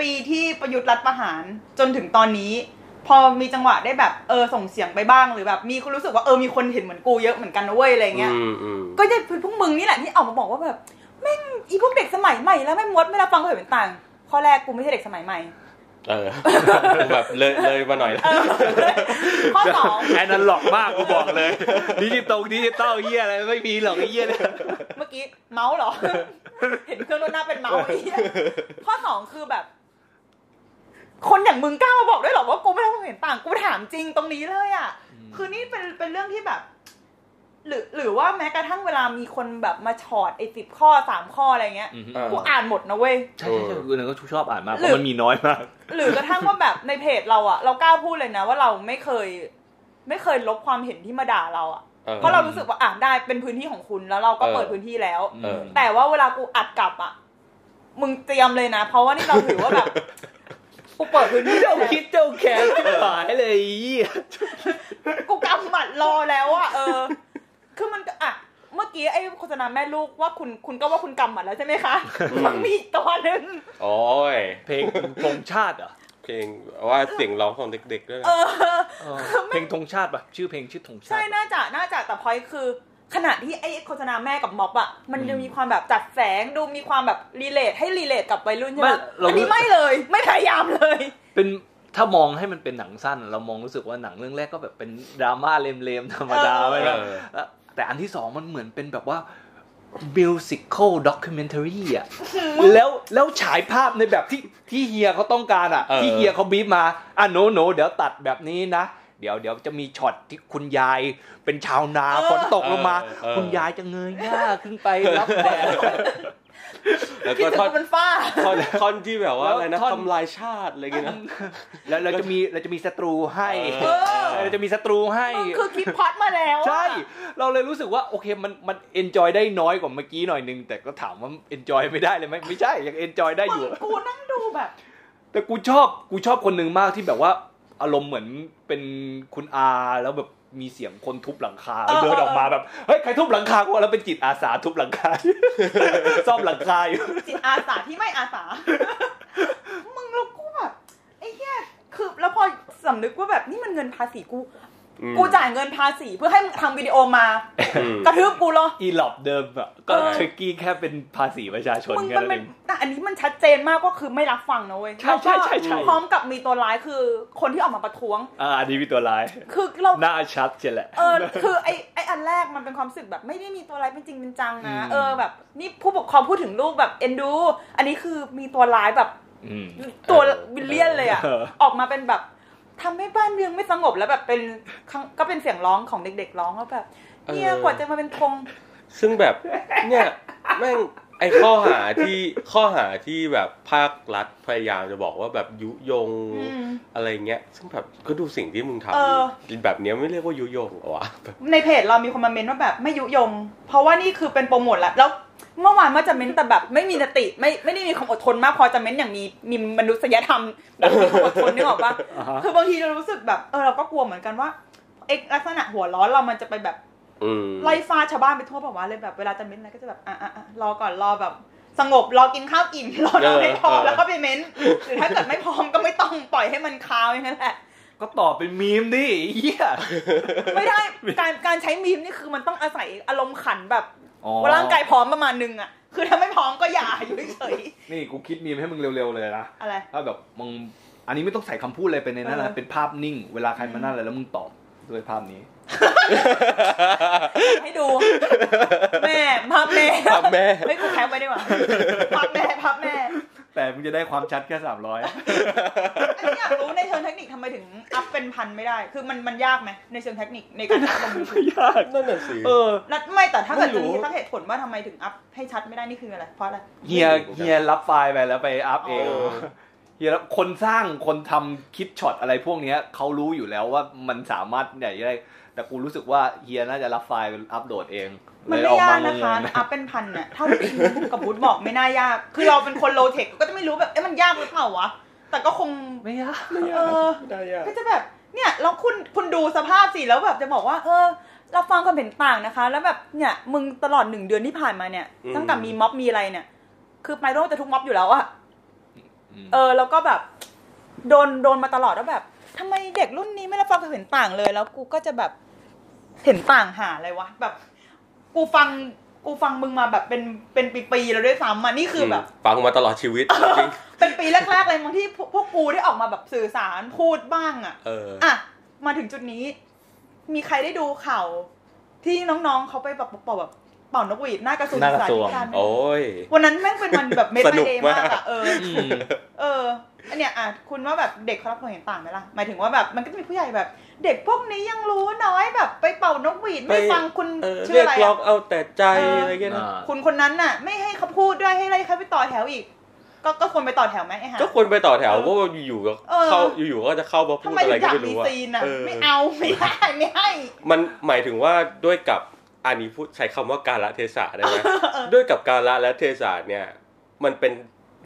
ปีที่ประยุทธ์รัฐประหารจนถึงตอนนี้ พอมีจังหวะได้แบบเออส่งเสียงไปบ้างหรือแบบมีคนรู้สึกว่าเออมีคนเห็นเหมือนกูเยอะเหมือนกันนะเว้ยอะไรเงี้ยอืมอืมก็จะเป็นพวกมึงนี่แหละที่ออกมาบอกว่าแบบแม่งอีพวกเด็กสมัยใหม่แล้วแม่งมดไม่รับฟังความเห็นต่างข้อแรกกูไม่ใช่เด็กสมัยใหม่เออแบบเลยเลยมาหน่อยแล้วเออข้อสองแอนนั้นหลอกมากกูบอกเลยดิจิตอลดิจิตอลเหี้ยอะไรไม่มีหรอกไอ้เหี้ยเนี่ยเมื่อกี้เมาส์เหรอ เห็นเครื่องรถหน้าเป็นเมาส์ไอ้เหี้ยข้อสองคือแบบ คนอย่างมึงกล้ามาบอกด้วยเหรอว่ากูไม่รับความเห็นต่างกูถามจริงตรงนี้เลยอะคือนี่เป็นเป็นเรื่องที่แบบ หรือ หรือว่าแม้กระทั่งเวลามีคนแบบมาชอดไอ้สิบข้อสามข้ออะไรเงี้ยอืมเออกูอ่านหมดนะเว้ยใช่ใช่ใช่กูเนี่ยก็ชอบอ่านมากเพหรือราะมันมีน้อยมากหรือกระทั่งว่าแบบในเพจเราอะเรากล้าพูดเลยนะ ว่าเราไม่เคย ไม่เคยลบความเห็นที่มาด่าเราอะออเพราะเรารู้สึกว่าอ่านได้เป็นพื้นที่ของคุณแล้วเราก็เออเปิดพื้นที่แล้วเออแต่ว่าเวลากูอัดกลับอะมึงเตรียมเลยนะ เพราะว่านี่เราถือว่าแบบ กูเปิดพื้นที่เจ้าแล้วคิดเจ้าแค้นที่หายเลยไอ้เหี้ยกูกำหมัดรอแล้วอะเออ คือมันก็อะเมื่อกี้ไอ้โฆษณาแม่ลูกว่าคุณคุณก็ว่าคุณกำหมัดแล้วใช่ไหมคะมันมีอีกตัวหนึ่งโอ้ยเพลงธงชาติเหรอเพลงว่าเสียงร้องของเด็กๆด้วยนะเออเออเพลงธงชาติปะชื่อเพลงชื่อธงชาติใช่ิน่าจะน่าจะแต่พอยคือ ขณะที่ไอ้โฆษณาแม่กับม็อบอะมันอืมจะมีความแบบจัดแสงดูมีความแบบ relate ให้ relate กับวัยรุ่นใช่ไหไม่เราอันนี้ไม่เลย ไม่พยายามเลย เป็นถ้ามองให้มันเป็นหนังสั้น เรามองรู้สึกว่าหนังเรื่องแรกก็แบบเป็นดราม่าเลมๆธรรมดาเออไปเอนะอแล้วแต่อันที่สองมันเหมือนเป็นแบบว่า musical documentary อะแล้วแล้วฉายภาพในแบบที่ที่เฮียเขาต้องการอะเออที่เฮียเขาบีบมาอะโนโนเดี๋ยวตัดแบบนี้นะ เดี๋ยวเดี๋ยวจะมีช็อตที่คุณยายเป็นชาวนาเออฝนตกลงมาเออเออคุณยายจะเงยหน้าขึ้นไปรับแดดแล้วคิดก็ถึงท่อนมันฟ้าท่อนท่อนที่แบบว่าอะไรนะแล้วท่อนทำลายชาติอะไรเงี้ยนะแล้วเราจะมีเราจะมีศัตรูให้เออเราจะมีศัตรูให้คือคิดพล็อตมาแล้วอะใช่ เราเลยรู้สึกว่าโอเคมันมัน enjoy ได้น้อยกว่าเมื่อกี้หน่อยนึง แต่ก็ถามว่า enjoy ไม่ได้เลยไหมไม่ใช่ยัง enjoy ได้อยู่มึงกูนั่งดูแบบ แต่กูชอบกูชอบคนหนึ่งมากที่แบบว่า อารมณ์เหมือนเป็นคุณอาแล้วแบบมีเสียงคนทุบหลังคาเออเดินออกมาแบบเฮ้ยใครทุบหลังคากูแล้วเป็นจิตอาสาทุบหลังคาซ่อมหลังคาอยู่จิตอาสาที่ไม่อาสา มึงแล้วกูแบบไอ้เหี้ยคือแล้วพอสำนึกว่าแบบนี่มันเงินภาษีกูอืม กูจ่ายเงินภาษีเพื่อให้มึงทำวิดีโอมาอืมกระทืบกูเหรอ อีหลอบเดิมอะก็เออ ทริกกี้แค่เป็นภาษีประชาชนมึงแค่มันนั้นเป็เอนง แต่อันนี้มันชัดเจนมากก็คือไม่รับฟังนะเว้ยใช่ใช่ใช่ใช่ แล้วก็พร้อมกับมีตัวร้ายคือคนที่ออกมาประท้วง อ่าอันนี้มีตัวร้าย คือเรา หน้าชัดเจนแหละ เออคือไอไออันแรกมันเป็นความรู้สึกแบบไม่ได้มีตัวร้ายเป็นจริงเป็นจังนะ อืม เออแบบนี่ผู้ปกครองพูดถึงลูกแบบเอ็นดู อันนี้คือมีตัวร้ายแบบอืมตัวเออวิลเลียนเลยอะเออ ออกมาเป็นแบบ ทำให้บ้านเมืองไม่สงบแล้วแบบเป็นครั้งก็เป็นเสียงร้องของเด็กๆร้องว่าแบบเนี่ยกว่าจะมาเป็นธงซึ่งแบบเนี่ยแม่ง ไอข้อหาที่ข้อหาที่แบบภาครัฐพยายามจะบอกว่าแบบยุยงอืมอะไรเงี้ย ซึ่งแบบก็ดูสิ่งที่มึงทำเออดิแบบเนี้ยไม่เรียกว่ายุยงเหรอวะแบบในเพจเรามีคนมาเมนว่าแบบไม่ยุยง เพราะว่านี่คือเป็นโปรโมทแล้วแล้วเมื่อวานว่าจะเม้นแต่แบบไม่มีสติไม่ไม่ได้มีความอดทนมากพอจะเม้นอย่างมีมีมนุษยธรรมแบบมีความอดทนนึกออกปะอ่าฮะคือบางทีเรารู้สึกแบบเออเราก็กลัวเหมือนกันว่าเอกลักษณะหัวร้อนเรามันจะไปแบบอืม ไล่ฟาดชาวบ้านไปทั่วแบบว่าเลยแบบเวลาจะเม้นอะไรก็จะแบบอะอะอะรอก่อนรอแบบสงบรอกินข้าวอิ่มรอนอนให้พอเออแล้วก็ไปเม้นหรือถ้าเกิดไม่พร้อมก็ไม่ต้องปล่อยให้มันคาวอย่างนั้นแหละก็ตอบเป็นมีมดิเฮียไม่ได้การการใช้มีมนี่คือมันต้องอาศัยอารมณ์ขันแบบอ๋อว่าร่างกายพร้อมประมาณนึงอะคือถ้าไม่พร้อมก็อย่าอยู่เฉยนี่กูคิดมีมให้มึงเร็วๆเลยนะๆอะไรถ้าแบบมึงอันนี้ไม่ต้องใส่คำพูดเลยไปในนั้นเอนะอเป็นภาพนิ่ง เวลาใครมานั่นอะไรแล้วมึงตอบด้วยภาพนี้ ให้ดู แม่ภาพแม่ภาพแม่ไม่กู cap ไว้ดีกว่าภาพแม่ภาพแม่แต่มึงจะได้ความชัดแค่สามร้อยอันนี้อยากรู้ในเชิงเทคนิคทำไมถึง up เป็นพันไม่ได้ คือมันมันยากไหมในเชิงเทคนิคในการ up ลงยูทูบยากนั่นน่ะสิเออแล้วไม่แต่ถ้าเกิดไม่จะรู้มีสักเหตุผลว่าทำไมถึง up ให้ชัดไม่ได้นี่คืออะไรเพราะอะไรเฮียเฮียรับไฟล์ไปแล้วไป up เองเออเฮียรับคนสร้างคนทำคิดช็อตอะไรพวกเนี้ยเขารู้อยู่แล้วว่ามันสามารถเนี่ยได้ แต่กูรู้สึกว่าเฮียน่าจะรับไฟล์ไปอัพโหลดเองมันเลไม่ออกยากงนะคะงอัพเป็นพันน่ะเท่าที่บูกับบูธบอกไม่น่ายาก คือเราเป็นคนโลเทคก็จะไม่รู้แบบเอ๊ะมันยากหรือเปล่าวะแต่ก็คงๆไม่ยากเออได้ยากก็จะแบบเนี่ยแล้วคุณคุณดูสภาพสิแล้วแบบจะบอกว่า เออเราฟังความเห็นต่างนะคะ แล้วแบบเนี่ยมึงตลอดหนึ่งเดือนที่ผ่านมาเนี่ยอืมตั้งแต่มีม็อบมีอะไรเนี่ย คือไปโรดจะทุกม็อบอยู่แล้วอะมเออ แล้วก็แบบโดนโดนมาตลอดว่าแบบทำไมเด็กรุ่นนี้ไม่รับฟังความเห็นต่างเลย แล้วกูก็จะแบบ เห็นต่างหาอะไรวะแบบ กูฟังกูฟังมึงมาแบบเป็นเป็นปีๆแล้วด้วยซ้ำอะนี่คือแบบ ฟังมาตลอดชีวิตจริงเป็นปีแรกๆเลยบางที่พวกพวกกูได้ออกมาแบบสื่อสารพูดบ้างอะเอออะมาถึงจุดนี้ มีใครได้ดูข่าวที่น้องๆเขาไปแบบเป่าแบบเป่านกหวีดหน้ากระทรวงหน้ากระศึกษาทรวงธิการไหมโอ้ยวันนั้นแม่งเป็นวันแบบเมดสไมนุกเดย์มากมากอะเอออืมเอออันเนี้ยอะคุณว่าแบบเด็กเขารับความเห็นต่างไหมล่ะหมายถึงว่าแบบมันก็จะมีผู้ใหญ่แบบ เด็กพวกนี้ยังรู้น้อยแบบ ไปเป่านกหวีดไม่ไปฟังคุณเออชื่อเรียอะกไรร้ออะงเอาแต่ใจเออออะไรเงี้ยนะอ่าคุณคนนั้นน่ะ ไม่ให้เขาพูดด้วยให้อะไรเขาไปต่อแถวอีก ก็ก็ควรไปต่อแถวไหมไอ้ห่าก็ควรไปต่อแถวเออเพราะว่าอยู่ๆก็เออเข้าอยู่ๆก็จะเข้ามาพูทำดไมอะไรถึงอก็ยากไม่มีรู้อะซีนอะเออไม่เอาไม่ได้ไม่ให้ มันหมายถึงว่าด้วยกับอันนี้พูดใช้คำว่าการละเทศะได้ไหมด้วยกับการละและเทศะเนี่ย มันเป็น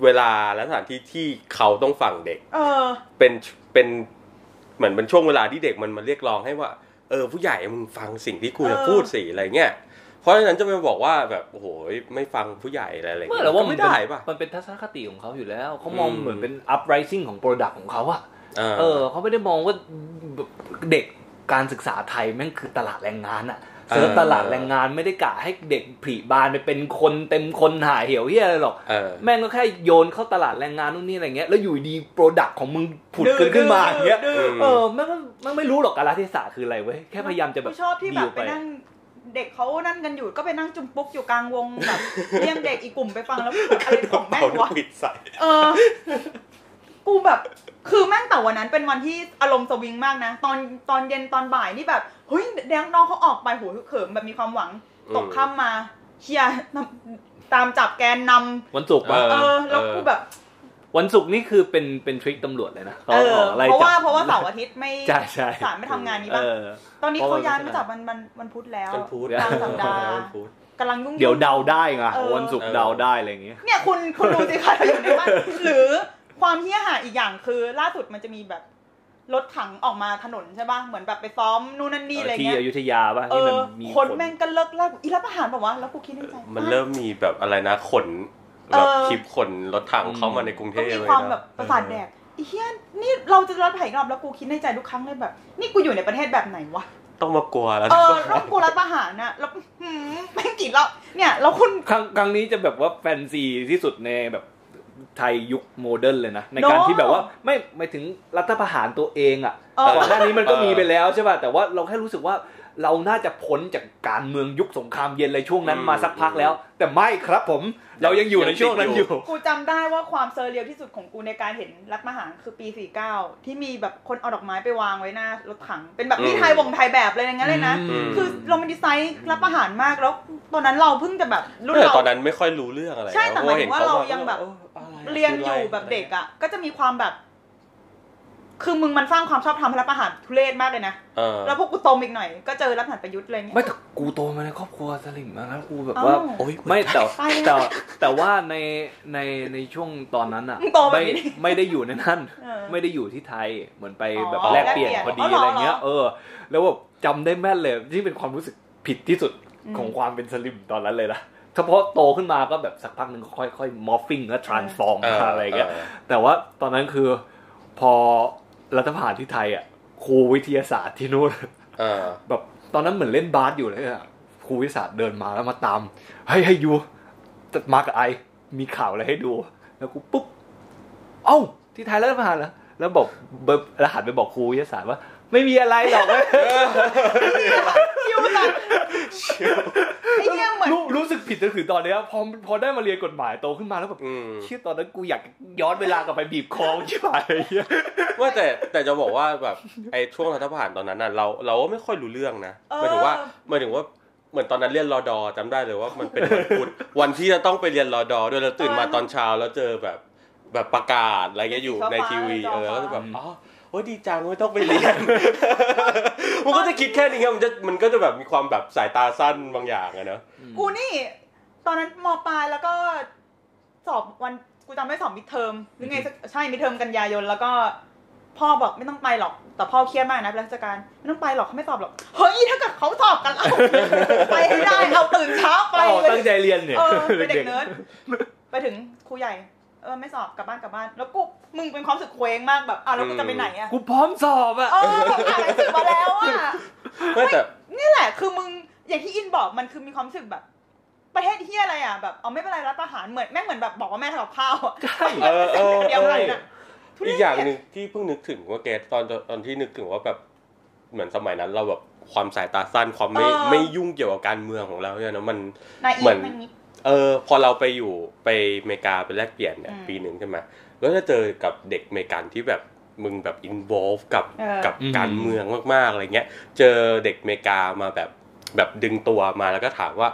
เวลาและสถานที่ที่เขาต้องฟังเด็ก เออ เป็นเป็น เหมือนเป็นช่วงเวลาที่เด็กมันมาเรียกร้องให้ว่า เออผู้ใหญ่มึงฟังสิ่งที่กูจะเออพูดสิอะไรเงี้ยเพราะฉะนั้นจะไปบอกว่าแบบโอ้โหไม่ฟังผู้ใหญ่อะไรอะไรไม่เงี้ยหรอกว่าก็มันไม่เป็นได้ป่ะมันเป็นทัศนคติของเขาอยู่แล้วเขามองอืมเหมือนเป็น uprising ของ product ของเขาอะอ่าเออเขาไม่ได้มองว่าเด็กการศึกษาไทยแม่งคือตลาดแรงงานอะ เซิร์ชเออตลาดแรงงานไม่ได้กะให้เด็กผลิบานไปเป็นคนเต็มคนหาเหี่ยวเหียอะไรหรอกเออแม่งก็แค่โยนเข้าตลาดแรงงานนู่นนี่อะไรเงี้ยแล้วอยู่ดีโปรดักของมึงผุดดื้อขึ้นขึ้นมาอย่างเงี้ยดื้อมเออแม่งก็แม่งไม่รู้หรอกกาลเทศะคืออะไรเว้ยแค่พยายามจะแบบกูชอบที่แบดีบลไปนั่งเด็กเขานั่นกันอยู่ก็ไปนั่งจุ่มปุ๊กอยู่กลางวงแบบเลี้ยงเด็กอีกกลุ่มไปฟังแล้วแบบอะไรของแม่งเอาวะปิดใส่เออ กูแบบ คือแม่งแต่วันนั้นเป็นวันที่อารมณ์สวิงมากนะ ตอนตอนเย็นตอนบ่ายนี่แบบเฮ้ยแดงน้องเขาออกไปโหเขิมแบบมีความหวังตกค่ำมาเฮียนำตามจับแกนนำวันศุกร์ปะเออแล้วกูแบบ วันศุกร์นี่คือเป็นเป็นทริคตำรวจเลยนะเขาเออออกไล่เพราะจัว่าบเพราะว่าเสาร์อาทิตย์ไม่ใช่ใช่ศาลไม่ทำงานนี้เอป่ะอตอนนี้เพราะเขาว่าย้ายมาจับวันวันวันพุธแล้วกันพูดกลางสัปดาห์วันพุธกำลังยุ่งๆเดี๋ยวเดาได้ไงเออวันศุกร์เออเดาได้อะไรอย่างเงี้ยเนี่ยคุณคุณดูสิคะเราอยู่ในบ้านหรือ ความเฮี้ยหาอีกอย่างคือล่าสุดมันจะมีแบบรถถังออกมาถนนใช่ป่ะ เหมือนแบบไปซ้อมนู่นนั่นนี่อะไรที่เงี้ยอยุธยาป่ะเอที่มันอมีคนแม่งก็เลิกลากอีรับอาหารแบบว่าแล้วกูคิดในใจมันเริ่มมีแบบอะไรนะขนเอแบบอคลิปขนรถถังเข้ามาในกรุงเทก็พมีเลยความนะแบบประสาทแดกไอ้เฮี้ยนี่เราจะรถไถกลับแล้วกูคิดในใจทุกครั้งเลยแบบ นี่กูอยู่ในประเทศแบบไหนวะต้องมากลัวแล้วเออแล้วกูรัฐประหารน่ะแล้วหืมแม่งกี่รอบเนี่ยแล้วคุณครั้งครั้งนี้จะแบบว่าแฟนซีที่สุดในแบบ ไทยยุค modern เลยนะ ในการเนอะที่แบบว่าไม่ไม่ถึงรัฐประหารตัวเองอะเออก่อนหน้านี้มันก็มีไปแล้วใช่ป่ะแต่ว่าเราแค่รู้สึกว่าเราน่าจะพ้นจากการเมืองยุคสงครามเย็นอะไรช่วงนั้นมาสักพักแล้ว แต่ไม่ครับผมเรายังอยู่ในช่วงนั้นอยู่ กูจำได้ว่าความ surreal ที่สุดของกูในการเห็นรัฐประหารคือปี 49 ที่มีแบบคนเอาดอกไม้ไปวางไว้หน้ารถถัง เป็นแบบนี่ไทยวงไทยแบบเลยอย่างนั้นเลยนะอืมคือเรามันดีไซน์รัฐประหารมากแล้ว ตอนนั้นเราเพิ่งจะแบบรุ่นแต่เราตอนนั้นไม่ค่อยรู้เรื่องอะไรใช่แต่หมายถึงว่าเราพะยังแบบอออะไระ เรียนอยู่แบบเด็กอะ ก็จะมีความแบบ คือมึงมันสร้างความชอบธรรมให้รัฐประหารทุเรศมากเลยนะเออแล้วพวกกูโตมอีกหน่อย ก็เจอรัฐประหารประยุทธ์อะไรเงี้ยไม่แต่กูโตมาในครอบครัวสลิมมาแล้วกูแบบเอ้าว่าโอ้ยไม่แต่ไปเลยแต่แต่ว่าในในในช่วงตอนนั้นอะมึงโตแบบไม่นี้ไม่ได้อยู่ในนั่นเออไม่ได้อยู่ที่ไทยเหมือนไปอ๋อแบบแลกเปลี่ยนแลกเปลี่ดียนอ๋อเหรออะไรเงี้ยเหรอเออ แล้วแบบจำได้แม่นเลยที่เป็นความรู้สึกผิดที่สุดอืมของความเป็นสลิ่มตอนนั้นเลยนะ เฉพาะโตขึ้นมาก็แบบสักพักหนึ่งค่อยๆ morphing และ transform เอออะไรเงี้ยเออแต่ว่าตอนนั้นคือพอรัฐประหารที่ไทยอะครูวิทยาศาสตร์ที่นู่นเออแบบตอนนั้นเหมือนเล่นบาสอยู่เลยอะครูวิทยาศาสตร์เดินมาแล้วมาตามให้ยให้ยูมากับไอมีข่าวอะไรให้ดู แล้วกูปุ๊บเอ้าที่ไทยแล้วมาแล้วแล้วบอกเบิร์แล้วหันไปบอกครูวิทยาศาสตร์ว่า ไม่มีอะไรหรอกเว้ยชิวจังไอ้เหี้ยเหมือนรู้รู้สึกผิดจนถึงตอนเนี้ยพอพอได้มาเรียนกฎหมายโตขึ้นมาแล้วแบบอืมเชี่ยตอนนั้นกูอยากย้อนเวลากลับไปบีบคอชิบหายไอ้เหี้ยว่าแต่แต่จะบอกว่าแบบไอ้ช่วงรัฐประหารตอนนั้นน่ะเราเราก็ไม่ค่อยรู้เรื่องนะเออหมายถึงว่าหมายถึงว่าเหมือนตอนนั้นเรียนรอดอจำได้เลยว่ามันเป็นวันพุธวันที่จะต้องไปเรียนรอดอด้วยเราตื่นมาตอนเช้าแล้วเจอแบบแบบประกาศอะไรเงี้ยอยู่ในทีวีเออแล้วก็แบบอ๋อ โอ้ยดีจังไม่ต้องไปเรียน มันก็จะคิดแค่นี้ครับมันจะมันก็จะแบบมีความแบบสายตาสั้นบางอย่างอะเนอะกูนี่ ตอนนั้นมปลายแล้วก็สอบวันกูจำได้สอบมิดเทอมหรือไงสักใช่มิดเทอมกันยายนแล้วก็พ่อบอกไม่ต้องไปหรอก แต่พ่อเครียดมากนะเป็นราชการไม่ต้องไปหรอกเขาไม่สอบหรอก เฮ้ย ถ้าเกิดเขาสอบกันเราไปให้ได้เอาตื่นเช้าไปอ๋อเลยตั้งใจเรียนเนี่ยเออเป็นเด็กเนิร์ดไปถึงครูใหญ่ เออไม่สอบกลับบ้านกลับบ้าน แล้วกูมึงเป็นความรู้สึกเคว้งมากแบบอะแล้วกูจะไปไหนอะกูพร้อมสอบอะเออแบบอ่านหนังสือมาแล้วอะไม่แต่นี่แหละ คือมึงอย่างที่อินบอกมันคือมีความรู้สึกแบบ ประเทศที่อะไรอะแบบเอาไม่เป็นไรรัฐประหารเหมือนแม่งเหมือนแบบบอกว่าแม่ทำกับข้าวอะใช่เออเออเออเดียวกันอะทุเรศอีกอย่างหนึ่งที่เพิ่งนึกถึงว่าแกตอนตอนที่นึกถึงว่าแบบเหมือนสมัยนั้นเราแบบความสายตาสั้นความไม่ไม่ยุ่งเกี่ยวกับการเมืองของเราเนี่ยนะมันนายอีเหมือนนายนิด เออพอเราไปอยู่ไปอเมริกาไปแลกเปลี่ยนเนี่ยอืมปีหนึ่งใช่ไหมแล้วจะเจอกับเด็กอเมริกันที่แบบมึงแบบอินวอลฟกับเออกับการเมืองมากๆอะไรเงี้ย เจอเด็กอเมริกามาแบบแบบดึงตัวมาแล้วก็ถามว่า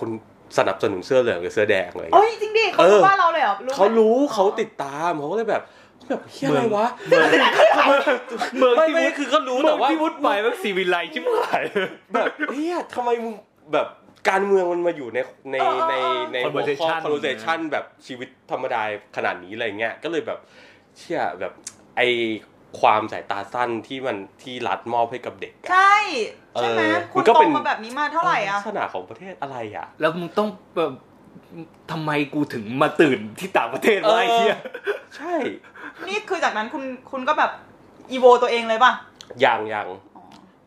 คุณสนับสนุนเสื้อเหลืองหรือเสื้อแดงอะไรโอ้เงี้ยยจริงดิเขาเออรู้ว่าเราเลยเหรอเขารู้เขาไหมติดตามเขาก็เลยแบบแบบเฮียอะไรวะเมืองเมืองไม่ที่ไม่วุฒิคือเขารู้เมืแต่องว่าที่วุฒิไปมันสีวิไลชิบหายแบบเฮียทำไมมึงแบบ การเมืองมันมาอยู่ในในในในหัวข้อ Conversation conversation แบบชีวิตธรรมดาขนาดนี้อะไรเงี้ยก็เลยแบบเชื่อแบบไอความสายตาสั้นที่มันที่รัฐมอบให้กับเด็กอะใช่ใช่ไหมเออคุณมันก็โตเป็นมาแบบนี้มาเท่าไหร่อะลักษณะของประเทศอะไรอะแล้วมึงต้องแบบทำไมกูถึงมาตื่นที่ต่างประเทศวะไอ้เหี้ยใช่ นี่คือจากนั้นคุณคุณก็แบบอีโวตัวเองเลยป่ะอย่างอย่าง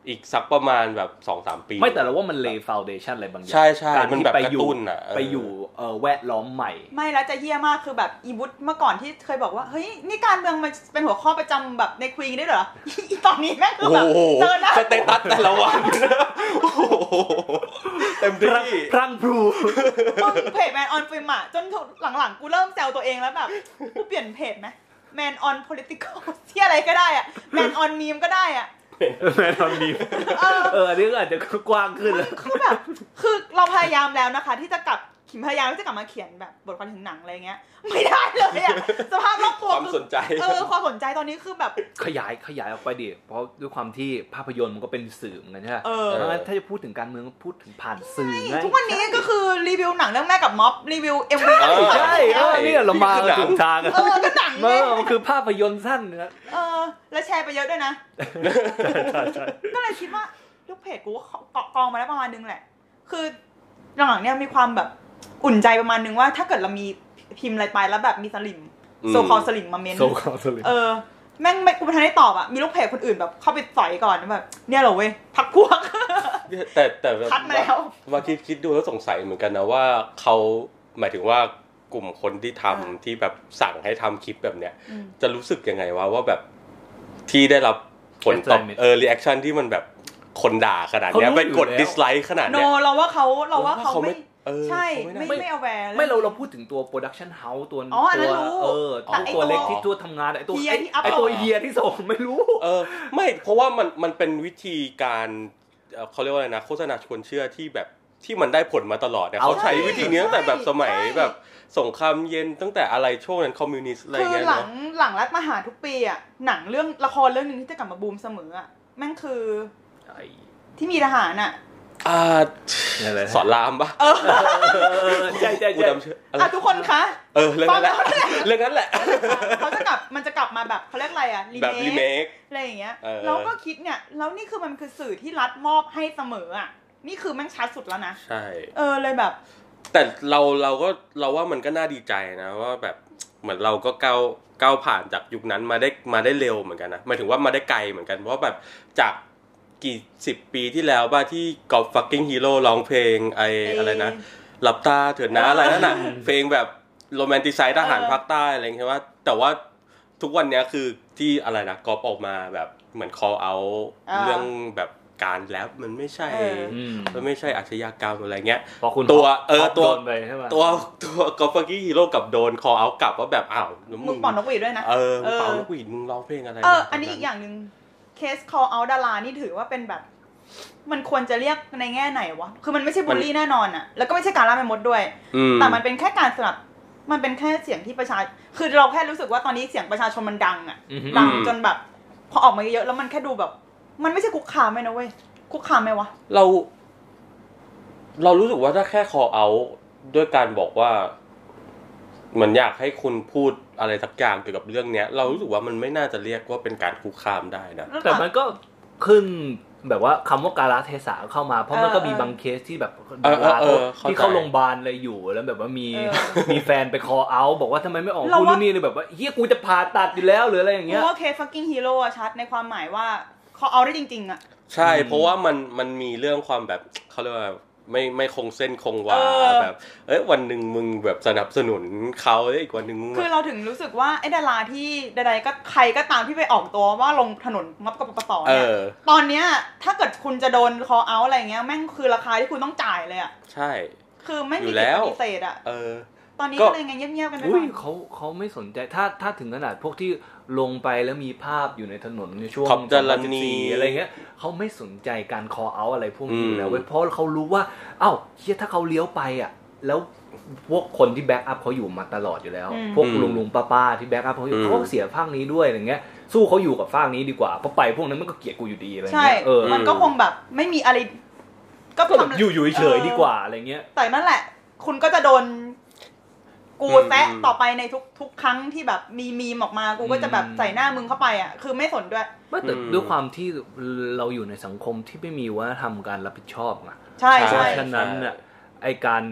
อ๋ออีกสักประมาณแบบสองสามปี ไม่แต่เราว่ามันเลฟาวเดชันอะไรบางอย่าง ใช่ใช่การมันที่แบบไปกระอยู่ตุ้นอะเไปอยู่เอ่อแวดล้อมใหม่ ไม่แล้วจะเฮี้ยมากคือแบบอีวุฒเมื่อก่อนที่เคยบอกว่า เฮ้ย นี่การเมืองมันเป็นหัวข้อประจำแบบในควีนได้เหรออีตอนนี้แม่งคือโอ้แบบโหเจอหนะสเตตัสแต่ละวันโอ้โหเต็มพรังที่พรังพรูมึงเพจแมน on Film อะจนหลังๆ กูเริ่มแซวตัวเองแล้วแบบกูเปลี่ยนเพจไหมแมนออน political ที่อะไรก็ได้อะ Man on meme ก็ได้อะ แม่ทำดีเออเอออันนี้ก็อาจจะกว้างขึ้นแล้ว คือแบบคือเราพยายามแล้วนะคะ ที่จะกลับ ขิมพยายามที่จะกลับมาเขียนแบบบทความถึงหนังอะไรเงี้ย ไม่ได้เลยอะสภาพรอบตัวความคือสนใจ เออความสนใจตอนนี้คือแบบ ขยายขยายออกไปดิ เพราะด้วยความที่ภาพยนตร์มันก็เป็นสื่อเหมือนกันใช่ไหมเออเพราะงั้นถ้าจะพูดถึงการเมืองก็พูดถึงผ่านสื่อไงทุกวันนี้ก็คือรีวิวหนังเรื่องแม่กับม็อบรีวิว MV เออใช่เออเนี่ยเรามาถูกทางอะเออก็หนังเอไงอมันคือภาพยนตร์สั้นนะเออ แล้วแชร์ไปเยอะด้วยนะ ใช่ใช่ก็เลยคิดว่าลูกเพจกูก็เกาะกองมาได้ประมาณนึงแหละ คือหลังๆเนี่ยมีความแบบ อุ่นใจประมาณนึงว่าถ้าเกิดเรามีพิมพ์อะไรไปแล้วแบบมีสลิ่มอืม so-called สลิ่มมาเมนต์ so-called สลิ่มเออแม่งไม่กูไม่ทันได้ตอบอะมีลูกเพจคนอื่นแบบเข้าไปสอยก่อนแบบเนี่ยเหรอเว้ยพักพวกแต่แต่คัดมาแล้วว่าคิดคิดดูแล้วสงสัยเหมือนกันนะว่าเขาหมายถึงว่ากลุ่มคนที่ทำอ่าที่แบบสั่งให้ทำคลิปแบบเนี้ยอืมจะรู้สึกยังไงวะว่าแบบที่ได้รับผลตอบ Reaction เออรีแอคชั่นที่มันแบบคนด่าขนาดเนี้ยเขารู้ไปกดอยู่แล้ว dislike ขนาดโนเนี้ยเราว่าเขาเราว่าเขาเขาไม่ไม่ เออใช่เขาไม่ไม่น่าไม่เอาแวร์ไม่เราเราพูดถึงตัวโปรดักชันเฮาส์ตัวอ๋ออันนั้นตัวรู้เออแต่ไอ้ตัวตัวเล็กที่ตัวทำงานไอ้ตัวเฮียไอ้ที่อัพไอ้ตัวโหลดเฮียที่ส่งไม่รู้ เออ ไม่เพราะว่ามันมันเป็นวิธีการเอ่อเขาเรียกว่าอะไรนะโฆษณาชวนเชื่อที่แบบที่มันได้ผลมาตลอดเนี่ยเอาเขาใช้ใช่วิธีนี้ตั้งแต่แบบสมัยใช่แบบสงครามเย็นตั้งแต่อะไรช่วงนั้นคอมมิวนิสต์อะไรคือเงี้ยหลังเนาะหลังรัฐประหารทุกปีอะหนังเรื่องละครเรื่องหนึงที่จะกลับมาบูมเสมออะแม่งคือที่มีทหารอะ อ่าอะไรนะสอนรามปะเออเออใช่ใช่กูใช่จำชื่ออะไรอะทุกคนคะเออเรื่องนั้นแหละฟังแล้วเรื่องนั้นแหละเขาจะกลับมันจะกลับมาแบบเขาเรียกอะไรอะรีแบบเมรีเมคคอะไรอย่างเงี้ยเออเราก็คิดเนี่ยแล้วนี่คือมันคือสื่อที่รัฐมอบให้เสมออะนี่คือแม่งชัดสุดแล้วนะใช่เออเลยแบบ แต่เราเราก็เราว่ามันก็น่าดีใจนะว่าแบบเหมือนเราก็ก้าวก้าวผ่านจากยุคนั้นมาได้มาได้เร็วเหมือนกันนะหมายถึงว่ามาได้ไกลเหมือนกันเพราะว่าแบบจาก กี่สิบปีที่แล้วบ้าที่กอล์ฟ Fucking Hero ร้องเพลงไอเอ่อออะไรนะหลับตาเถิดนะอะไรนั่นน่ะอืมเพลงแบบ romanticize ทหารเออภาคใต้อะไรอย่างเงี้ยว่า แต่ว่าทุกวันเนี้ยคือที่อะไรนะกอล์ฟออกมาแบบเหมือน call out เรื่องแบบการแรปมันไม่ใช่เอออืมมันไม่ใช่อาชญากรรมอะไรเงี้ยพอคุณตัวเออท็ปตัวโดนไปใช่ไหมตัวตัวกอล์ฟ Fucking Hero กลับโดน call out กลับว่าแบบอ้าวแล้วมึงเป่านกหวีดด้วยนะเออมึงเออเป่านกหวีดมึงร้องเพลงอะไรเออวะอันนี้อีกอย่างหนึ่ง เคส call out ดารานี่ถือว่าเป็นแบบ มันควรจะเรียกในแง่ไหนวะ คือมันไม่ใช่บูลลี่แน่นอนอะแล้วก็ไม่ใช่การล่าแม่มดด้วย อืมแต่มันเป็นแค่การสนับ มันเป็นแค่เสียงที่ประชา คือเราแค่รู้สึกว่าตอนนี้เสียงประชาชนมันดังอะอือฮึ ดังจนแบบ พอออกมาเยอะๆแล้วมันแค่ดูแบบ มันไม่ใช่คุกคามไหมนะเว้ย คุกคามไหมวะ เรา เรารู้สึกว่าถ้าแค่คอเอาด้วยการบอกว่า เหมือนอยากให้คุณพูดอะไรสักอย่างเกี่ยวกับเรื่องเนี้ย เรารู้สึกว่ามันไม่น่าจะเรียกว่าเป็นการคุกคามได้นะแต่มันก็ขึ้นแบบว่าคำว่าการาเทศะเข้ามา เพราะมันก็มีเออบางเคสที่แบบเออเออเออดาราเข้าใจที่เข้าโรงพยาบาลเลยอยู่แล้วแบบว่ามีเออมีแฟนไป call out บอกว่าทำไมไม่ออกเราพูดว่านู่นนี่เลยแบบว่าเฮียกูจะผ่าตัดอยู่แล้วหรืออะไรอย่างเพเงี้ยราะว่าเคส fucking hero อะชัดในความหมายว่า call out ได้จริง ๆอะใช่อืมเพราะว่ามันมันมีเรื่องความแบบเขาเรียกว่า ไม่ไม่คงเส้นคงวาเออแบบ เอ้ยวันหนึ่งมึงแบบสนับสนุนเขาแล้วอีกวันหนึ่งมึงคือเราถึงรู้สึกว่าไอ้ดาราที่ใดๆก็ใครก็ตามที่ไปออกตัวว่าลงถนนงับกับปปสเอเนี่ยอตอนเนี้ยถ้าเกิดคุณจะโดน call out อะไรเงี้ยแม่งคือราคาที่คุณต้องจ่ายเลยอะใช่ คือไม่อยู่มีแล้สิทวธิ์ปฏิเสธอะเออ ตอนนี้ก็ก็เลยไงเงียบๆกันไปอุ้ก่ยอนเขาเขาไม่สนใจถ้าถ้าถึงขนาดพวกที่ ลงไปแล้วมีภาพอยู่ในถนนในช่วงขอบจรณี 2014อะไรเงี้ยเขาไม่สนใจการ call out อะไรพวกนี้อยู่แล้วอืมเว้ยเพราะเขารู้ว่า เอ้าเฮียถ้าเขาเลี้ยวไปอะ แล้วพวกคนที่ back up เขาอยู่มาตลอดอยู่แล้วพวกลุงลุงป้าป้าที่ back up เขาอยู่เขาก็เสียภาคนี้ด้วยอย่างเงี้ย สู้เขาอยู่กับภาคนี้ดีกว่าเพราะไปพวกนั้นมันก็เกลียดกูอยู่ดีอะไรใช่ เงี้ยเออมันก็คงแบบไม่มีอะไรก็ก็แบบทำอยู่อยู่เฉยๆดีกว่าอะไรเงี้ย แต่นั่นแหละ คุณก็จะโดน กูอืมแซะอืมต่อไปในทุกทุกครั้งที่แบบมีมีมออกมากูก็จะแบบอืมใส่หน้ามึงเข้าไปอะ คือไม่สนด้วยไม่แต่อืมด้วยความที่เราอยู่ในสังคมที่ไม่มีวัฒนธรรมการรับผิดชอบไงใช่เพใช่ราะฉะนั้นน่ะไอการ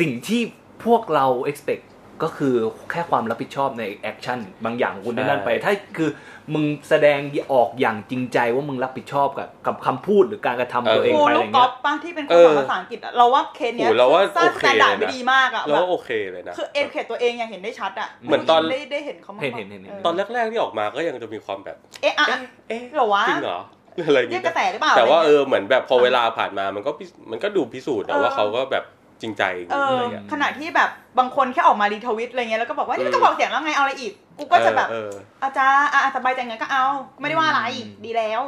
สิ่งที่พวกเรา expect ก็คือแค่ความรับผิดชอบใน action บางอย่างของคุณได้นั่นไป ถ้าคือมึงแสดงออกอย่างจริงใจว่ามึงรับผิดชอบกับกับคำพูดหรือการกระทำตัวเองกูไปอะไรเงี้ย ลูกกอล์ฟป้าที่เป็นคเอนสออนภาษาอังกฤษอะเราว่าเคสเนี้ยโหเราว่าสร้างโอสเคแตนดาร์ดเลยนะไม่ดีมากอะแล้แบวบโอเคเลยนะคือเอ็นเคตัวเองยังเห็นได้ชัดอะเหมือนตอนได้ได้เห็นเขามาเห็นเห็นเห็นเห็นออตอนแรกๆที่ออกมาก็ยังจะมีความแบบ เอ๊ะอะเอ๊ะเอ๊ะเหรอวะจริงเหรออะไรอย่างเรียเงี้กกระยแสหรือเปล่าแต่ว่าะไรเองี้ยอเหมือนแบบพอเวลาผ่านมามันก็พิมันก็ดูพิสูจน์นะเออว่าเขาก็แบบ จริงใจจริงเอๆออะไรเงี้ยขณะที่แบบบางคนแค่ออกมารีทวิตอะไรเงี้ยแล้วก็บอกว่าอืนี่มก็บอกเสียงแล้วไงเอาอะไรอีกกูก็จะแบบเอออาจารย์อะสบายใจงั้นก็เอาไม่ได้ว่าอะไรอืมดีแล้ว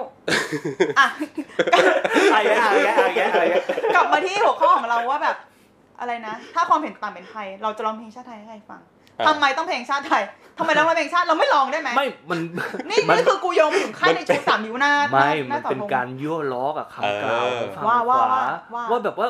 อะอะไรอะไรอะไรอะไรกลับมาที่หัวข้อของเราว่าแบบอะไรนะ ถ้าความเห็นต่างเป็นไทยเราจะร้องเพลงชาติไทยให้ใครฟังอะทำไมต้องเพลงชาติไทยทำไมต้องร้องเพลงชาติเราไม่ร้องได้ไหมไม่ มันนี่มันนี่คือกูโยงไปถึงขั้นในชูสามนิ้วหน้าไม่หมัน้านสเป็นธงการยั่วล้อกับคำกล่าวของฝั่งว่าขว่าวาว่าว่าแบบว่า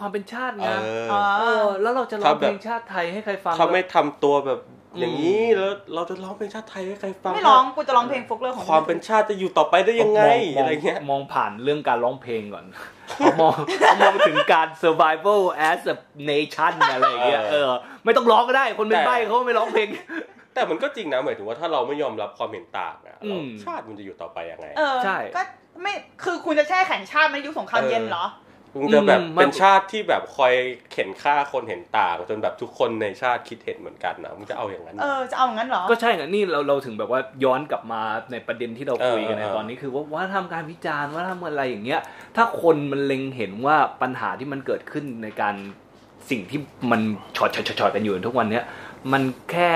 ความเป็นชาติเอไงออ๋อเออ แล้วเราจะร้องเพลงชาติไทยให้ใครฟังเขาไม่ทำตัวแบบอืมอย่างนี้แล้วเราจะร้องเพลงชาติไทยให้ใครฟังไม่ร้องกูจะร้องเพลงโฟกเลอร์ของความเป็นชาติจะอยู่ต่อไปได้ยังไงมอะไรเงี้ยมองผ่านเรื่องการร้องเพลงก่อนเขามองเขามองถึงการ survival as a nation อะไรอย่างเงี้ยเอเอออ ไม่ต้องร้องก็ได้คนเป็นแต่ใบ้เขาไม่ร้องเพลง แต่มันก็จริงนะหมายถึงว่าถ้าเราไม่ยอมรับความเห็นต่างอะอืมชาติมันจะอยู่ต่อไปยังไงเออใช่ก็ไม่คือคุณจะแช่แข็งชาติในยุคสงครามเย็นเหรอ มึงจะแบบอืมมันเป็นชาติที่แบบคอยเข็นฆ่าคนเห็นต่างจนแบบทุกคนในชาติคิดเห็นเหมือนกันนะมึงจะเอาอย่างนั้น เออจะเอางั้นเหรอ ก็ใช่ไงนี่เราเราถึงแบบว่าย้อนกลับมาในประเด็นที่เราคุยกันในเออเออตอนนี้คือว่าว่าทำการวิจารณ์ว่าทำอะไรอย่างเงี้ย ถ้าคนมันเล็งเห็นว่าปัญหาที่มันเกิดขึ้นในการสิ่งที่มันชอดชอดชอดชอดกันอยู่ทุกวันเนี้ยมันแค่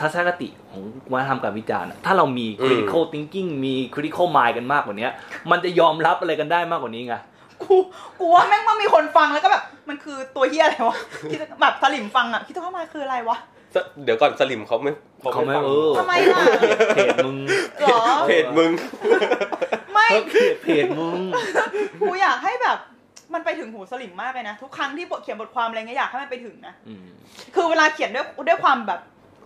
ทัศนคติของวัฒนธรรมการวิจารณ์อะถ้าเรามี critical thinking มี critical mind กันมากกว่าเนี้ยมันจะยอมรับอะไรกันได้มากกว่านี้ไง กูกูว่าแม่งว่ามีคนฟังแล้วก็แบบมันคือตัวเฮียอะไรวะคิดแบบสลิมฟังอะคิดว่ามาคืออะไรวะสเดี๋ยวก่อนสลิมเขาไม่เขาไม่ฟังเออทำไมล่ะเพจมึงเหรอเพจมึง ไม่เพจเพจมึงกูอยากให้แบบมันไปถึงหูสลิมมากเลยนะ ทุกครั้งที่บทเขียนบทความอะไรเงี้ยอยากให้มันไปถึงนะอืมคือเวลาเขียนด้วยด้วยความแบบ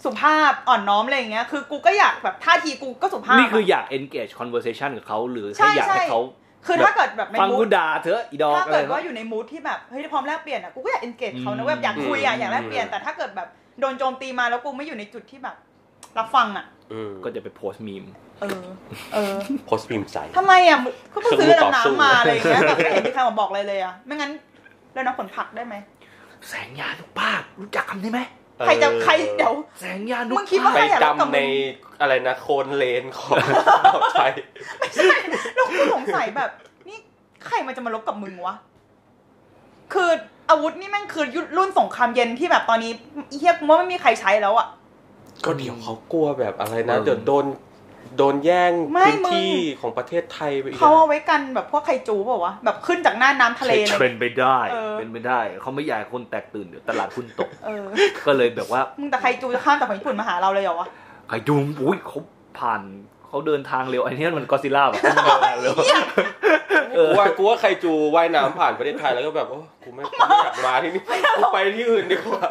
สุภาพอ่อนน้อมอะไรอย่างเงี้ย คือกูก็อยากแบบท่าทีกูก็สุภาพ นี่คืออะอยาก engage conversation กับเขาหรือใช่แค่อยากใช่ให้เขา คือถ้าเกิดแบบในฟังมูกูดด่าเถอะอีดอกถ้าอะไรเกิดว่านะอยู่ในมูดที่แบบเฮ้ยพร้อมแลกเปลี่ยนอะกูก็อยาก engage เขาอืนะมเว้ยอยากคุยอะอืมอยากแลกเปลี่ยนแต่ถ้าเกิดแบบโดนโจมตีมาแล้วกูไม่อยู่ในจุดที่แบบ รับฟังอะอืมก็จะไปโพสต์มีมเออ เออโพสต์พิมพ์ใส่ทำไมอะมึงก็เพิ่งซื้อเครื่องมือต่อน้ำสู้น้ำมาอะไรอย่างเงี้ยแบบไม่เห็นมีใครมาบอกเลยเลยอะไม่งั้นเรื่องน้ำผลผักได้ไหมแสงยานุภาพรู้จักคำนี้ไหม ใครจะใครเดี๋ยวแสงยานุมึงคิดว่าภาไปพใครอยากรับกับมึงจำในอะไรนะโคนเลนของอ่าวไทยไม่ใช่แล้วกูสงสัยแบบ นี่ใครมันจะมาลบกับมึงวะ คืออาวุธนี่แม่งคือรุ่นสงครามเย็นที่แบบตอนนี้อีเทียบว่าไม่มีใครใช้แล้วอะก็เดี๋ยวเขากลัวแบบอะไรนะเออเดี๋ยวโดน โดนแย่งไม่พื้นมึงที่ของประเทศไทยไปอีกเขานะเอาไว้กันแบบพวกไคจูเปล่าวะแบบขึ้นจากหน้าน้ำทะเลเลยเป็นไปได้เออเป็นไปได้เขาไม่อยากให้คนแตกตื่นเดี๋ยวตลาดหุ้นตกเออก็เลยแบบว่ามึงแต่ไคจูจะข้ามจากฝั่งญี่ปุ่นมาหาเราเลยเหรอวะไอ้ดูมอุ้ยเขาผ่าน เขาเดินทางเร็วไอ้เนี่ยมันก็ซิล่าแบบเร็วเออกูว่ากูว่าใครจูว่ายน้ำผ่านประเทศไทยแล้วก็แบบโอ้กูไม่กูไม่อยากมาที่นี่กูไปที่อื่นดีกว่า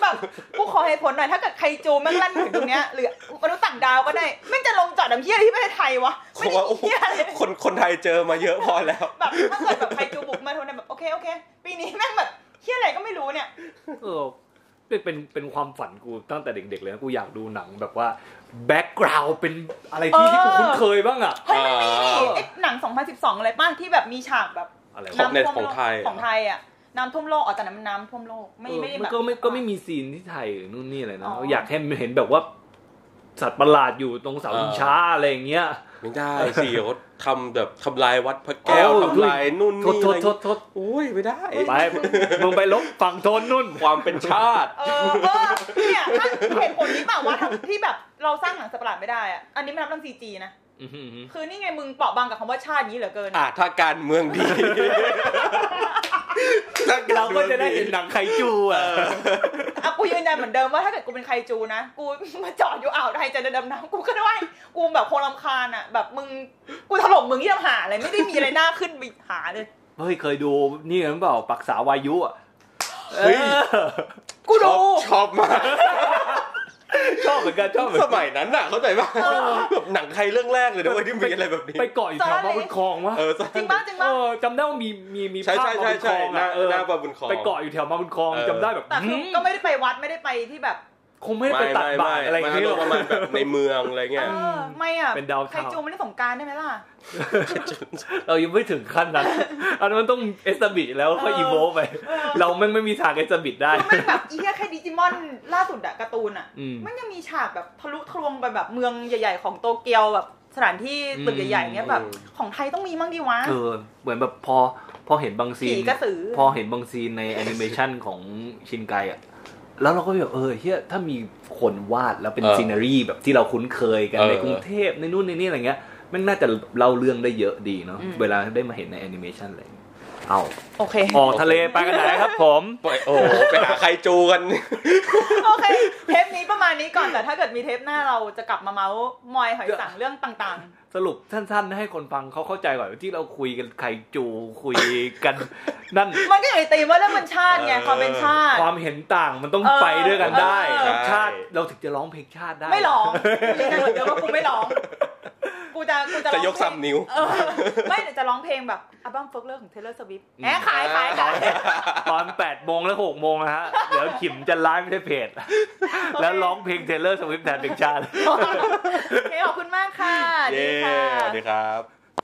แบบกูขอเหตุผลหน่อยถ้าเกิดไคจูแม่งลั่นมาถึงตรงเนี้ยหรือมนุษย์ต่างดาวก็ได้แม่งจะลงจอดน้ำเหี้ยอะไรที่ประเทศไทยวะเพไม่ราะได้ว่าโอ้โหเหี้ยอะไรคนคนไทยเจอมาเยอะพอแล้วแบบถ้าเกิดแบบไคจูบุกมาทุนแบบโอเคโอเค ปีนี้แม่งแบบเหี้ยอะไรก็ไม่รู้เนี่ยเออเป็นเป็นเป็นความฝันกูตั้งแต่เด็กๆเลยนะกูอยากดูหนังแบบว่า background เป็นอะไรที่เออที่กูคุ้นเคยบ้างอะเฮ้ยมันมีนี่อ่าไอ้หนัง 2012 อะไรป้าที่แบบมีฉากแบบอะไรของวะเน็ตท่วมของไทยโลกของไทยอะน้ำท่วมโลกอ๋อแต่นั้นมันน้ำท่วมโลกไม่เออไม่ได้แบบมันก็ไม่ก็ไม่มีซีนที่ไทยหรือนู่นนี่อะไรนะอ๋ออยากให้เห็นแบบว่าสัตว์ประหลาดอยู่ตรงเสาชิงช้าอะไรอย่างเงี้ย ไม่ได้สิเขาทำแบบทำลายวัดพระแก้วเออทำลายนู่นโทษนี่โทอะษไรโทษโทษอุ้ยไม่ได้ไปมึงไปลบฝั่งโทนนุ่นความเป็นชาติเออเออเนี่ยถ้าเหตุผลนี้เปล่าว่าที่แบบเราสร้างหนังสัตว์ประหลาดไม่ได้อะอันนี้ไม่นับเรื่องซีจีนะอื้อหือ คือนี่ไงมึงเปราะบางกับคำว่าชาตินี้เหลือเกินอะถ้าการเมืองดีถ้เราก็จะได้มืองเห็นหนังไคจูอะอะกูยืนยันเหมือนเดิมว่าถ้าเกิดกูเป็นใครจูนะ กูมาจอดอยู่อ่าวไทยจะเดินดำน้ำกูก็ได้กูแบบโคงรำคาญอะ แบบมึงกูถล่มมึงที่ทำหาอะไรไม่ได้มีอะไรน่าขึ้นไปหาเลยเฮ้ยเคยดูนี่กันเปล่าปักษาวายุอะเฮ้ยกูชดูอบชอบมาก ชอบเหมือนกันชอบเหมือนสกันมัยนั้นน่ะเข้าใจป่ะแบบหนังไทยเรื่องแรกเลยนะเว้ยที่มีอะไรแบบนี้ไปเกาะอยู่แถวมาบุญคลองวะเออจริงป่ะจริงเอป่ะอจำได้ว่ามีมีมีใช่ภาพใช่มาใช่บุญคลใช่องหน้าอะเออหน้าบาบุญคลอง ไปเกาะอยู่แถวมาบุญคลองเออ จำได้แบบแต่คือหืมก็ไม่ได้ไปวัดไม่ได้ไปที่แบบ คงไม่ได้ไปตัดบาตรอะไรอย่างเงี้เงี้ยหรอกประมาณแบบในเมืองอะไรเอเงี้ยอไม่อะเป็นดาวใครเทาจูไม่ได้สงกรารได้ไหมล่ะ เรายังไม่ถึงขั้นนั้นอันนั้นมันต้องเอสบิแล้วค่อยเอออีโวไปเออเราแม่งไม่มีทางเอสบิได้คือไม่แบบอีแค่แค่ดิจิมอนล่าสุดอะการ์ตูนอะอืมมันยังมีฉากแบบทะลุทะลวงไปแบบเมืองใหญ่ ๆ ของโตเกียวแบบสถานที่ตึกใหญ่ๆเงี้ยแบบอืมของไทยต้องมีมั่งดิวะเออเหมือนแบบพอพอเห็นบางซีนผีกระสือพอเห็นบางซีนในแอนิเมชันของชินไคอะ แล้วเราก็แบบเออเฮียถ้ามีคนวาดแล้วเป็นเออ scenery แบบที่เราคุ้นเคยกันเออในกรุงเทพในนู่นในนี่อะไรเงี้ยมันน่าจะเล่าเรื่องได้เยอะดีเนาะอืม เวลาได้มาเห็นในแอนิเมชันอะไรอย่างเงี้ย เอาโอเคออกทะเลไปกันไหนครับผมไปโอ้โหไปหาใครจูกันโอเคเทปนี้ประมาณนี้ก่อนแต่ถ้าเกิดมีเทปหน้าเราจะกลับมาเมาส์มอยหอยสังข์เรื่องต่างสรุปสั้นๆให้คนฟังเขาเข้าใจก่อนว่าที่เราคุยกันไคจูคุยกันนั่นๆมันก็อยู่ในธีมว่าเรื่องมันชาติไงเออความเป็นชาติ ความเห็นต่างมันต้องเออไปด้วยกันได้เออชาติเราถึงจะร้องเพลงชาติได้ ไม่ร้องยืนยันเหมือนเดิมว่ากูไม่ร้อง กูจะกูจะจะร้องยกเพลงสามนิ้วเออไม่เดี๋ยวจะร้องเพลงแบบอัลบั้ม Folklore ของ Taylor Swift แหมขายขายขายตอน8โมงแล้ว6โมงนะฮะ เดี๋ยวขิมจะไลฟ์ในเพจ แล้วร้องเพลงเทเลอร์สวิฟแทนเพลงชาติโอเคขอบคุณมากค่ะเย้ดีค่ะสวัสดีครับ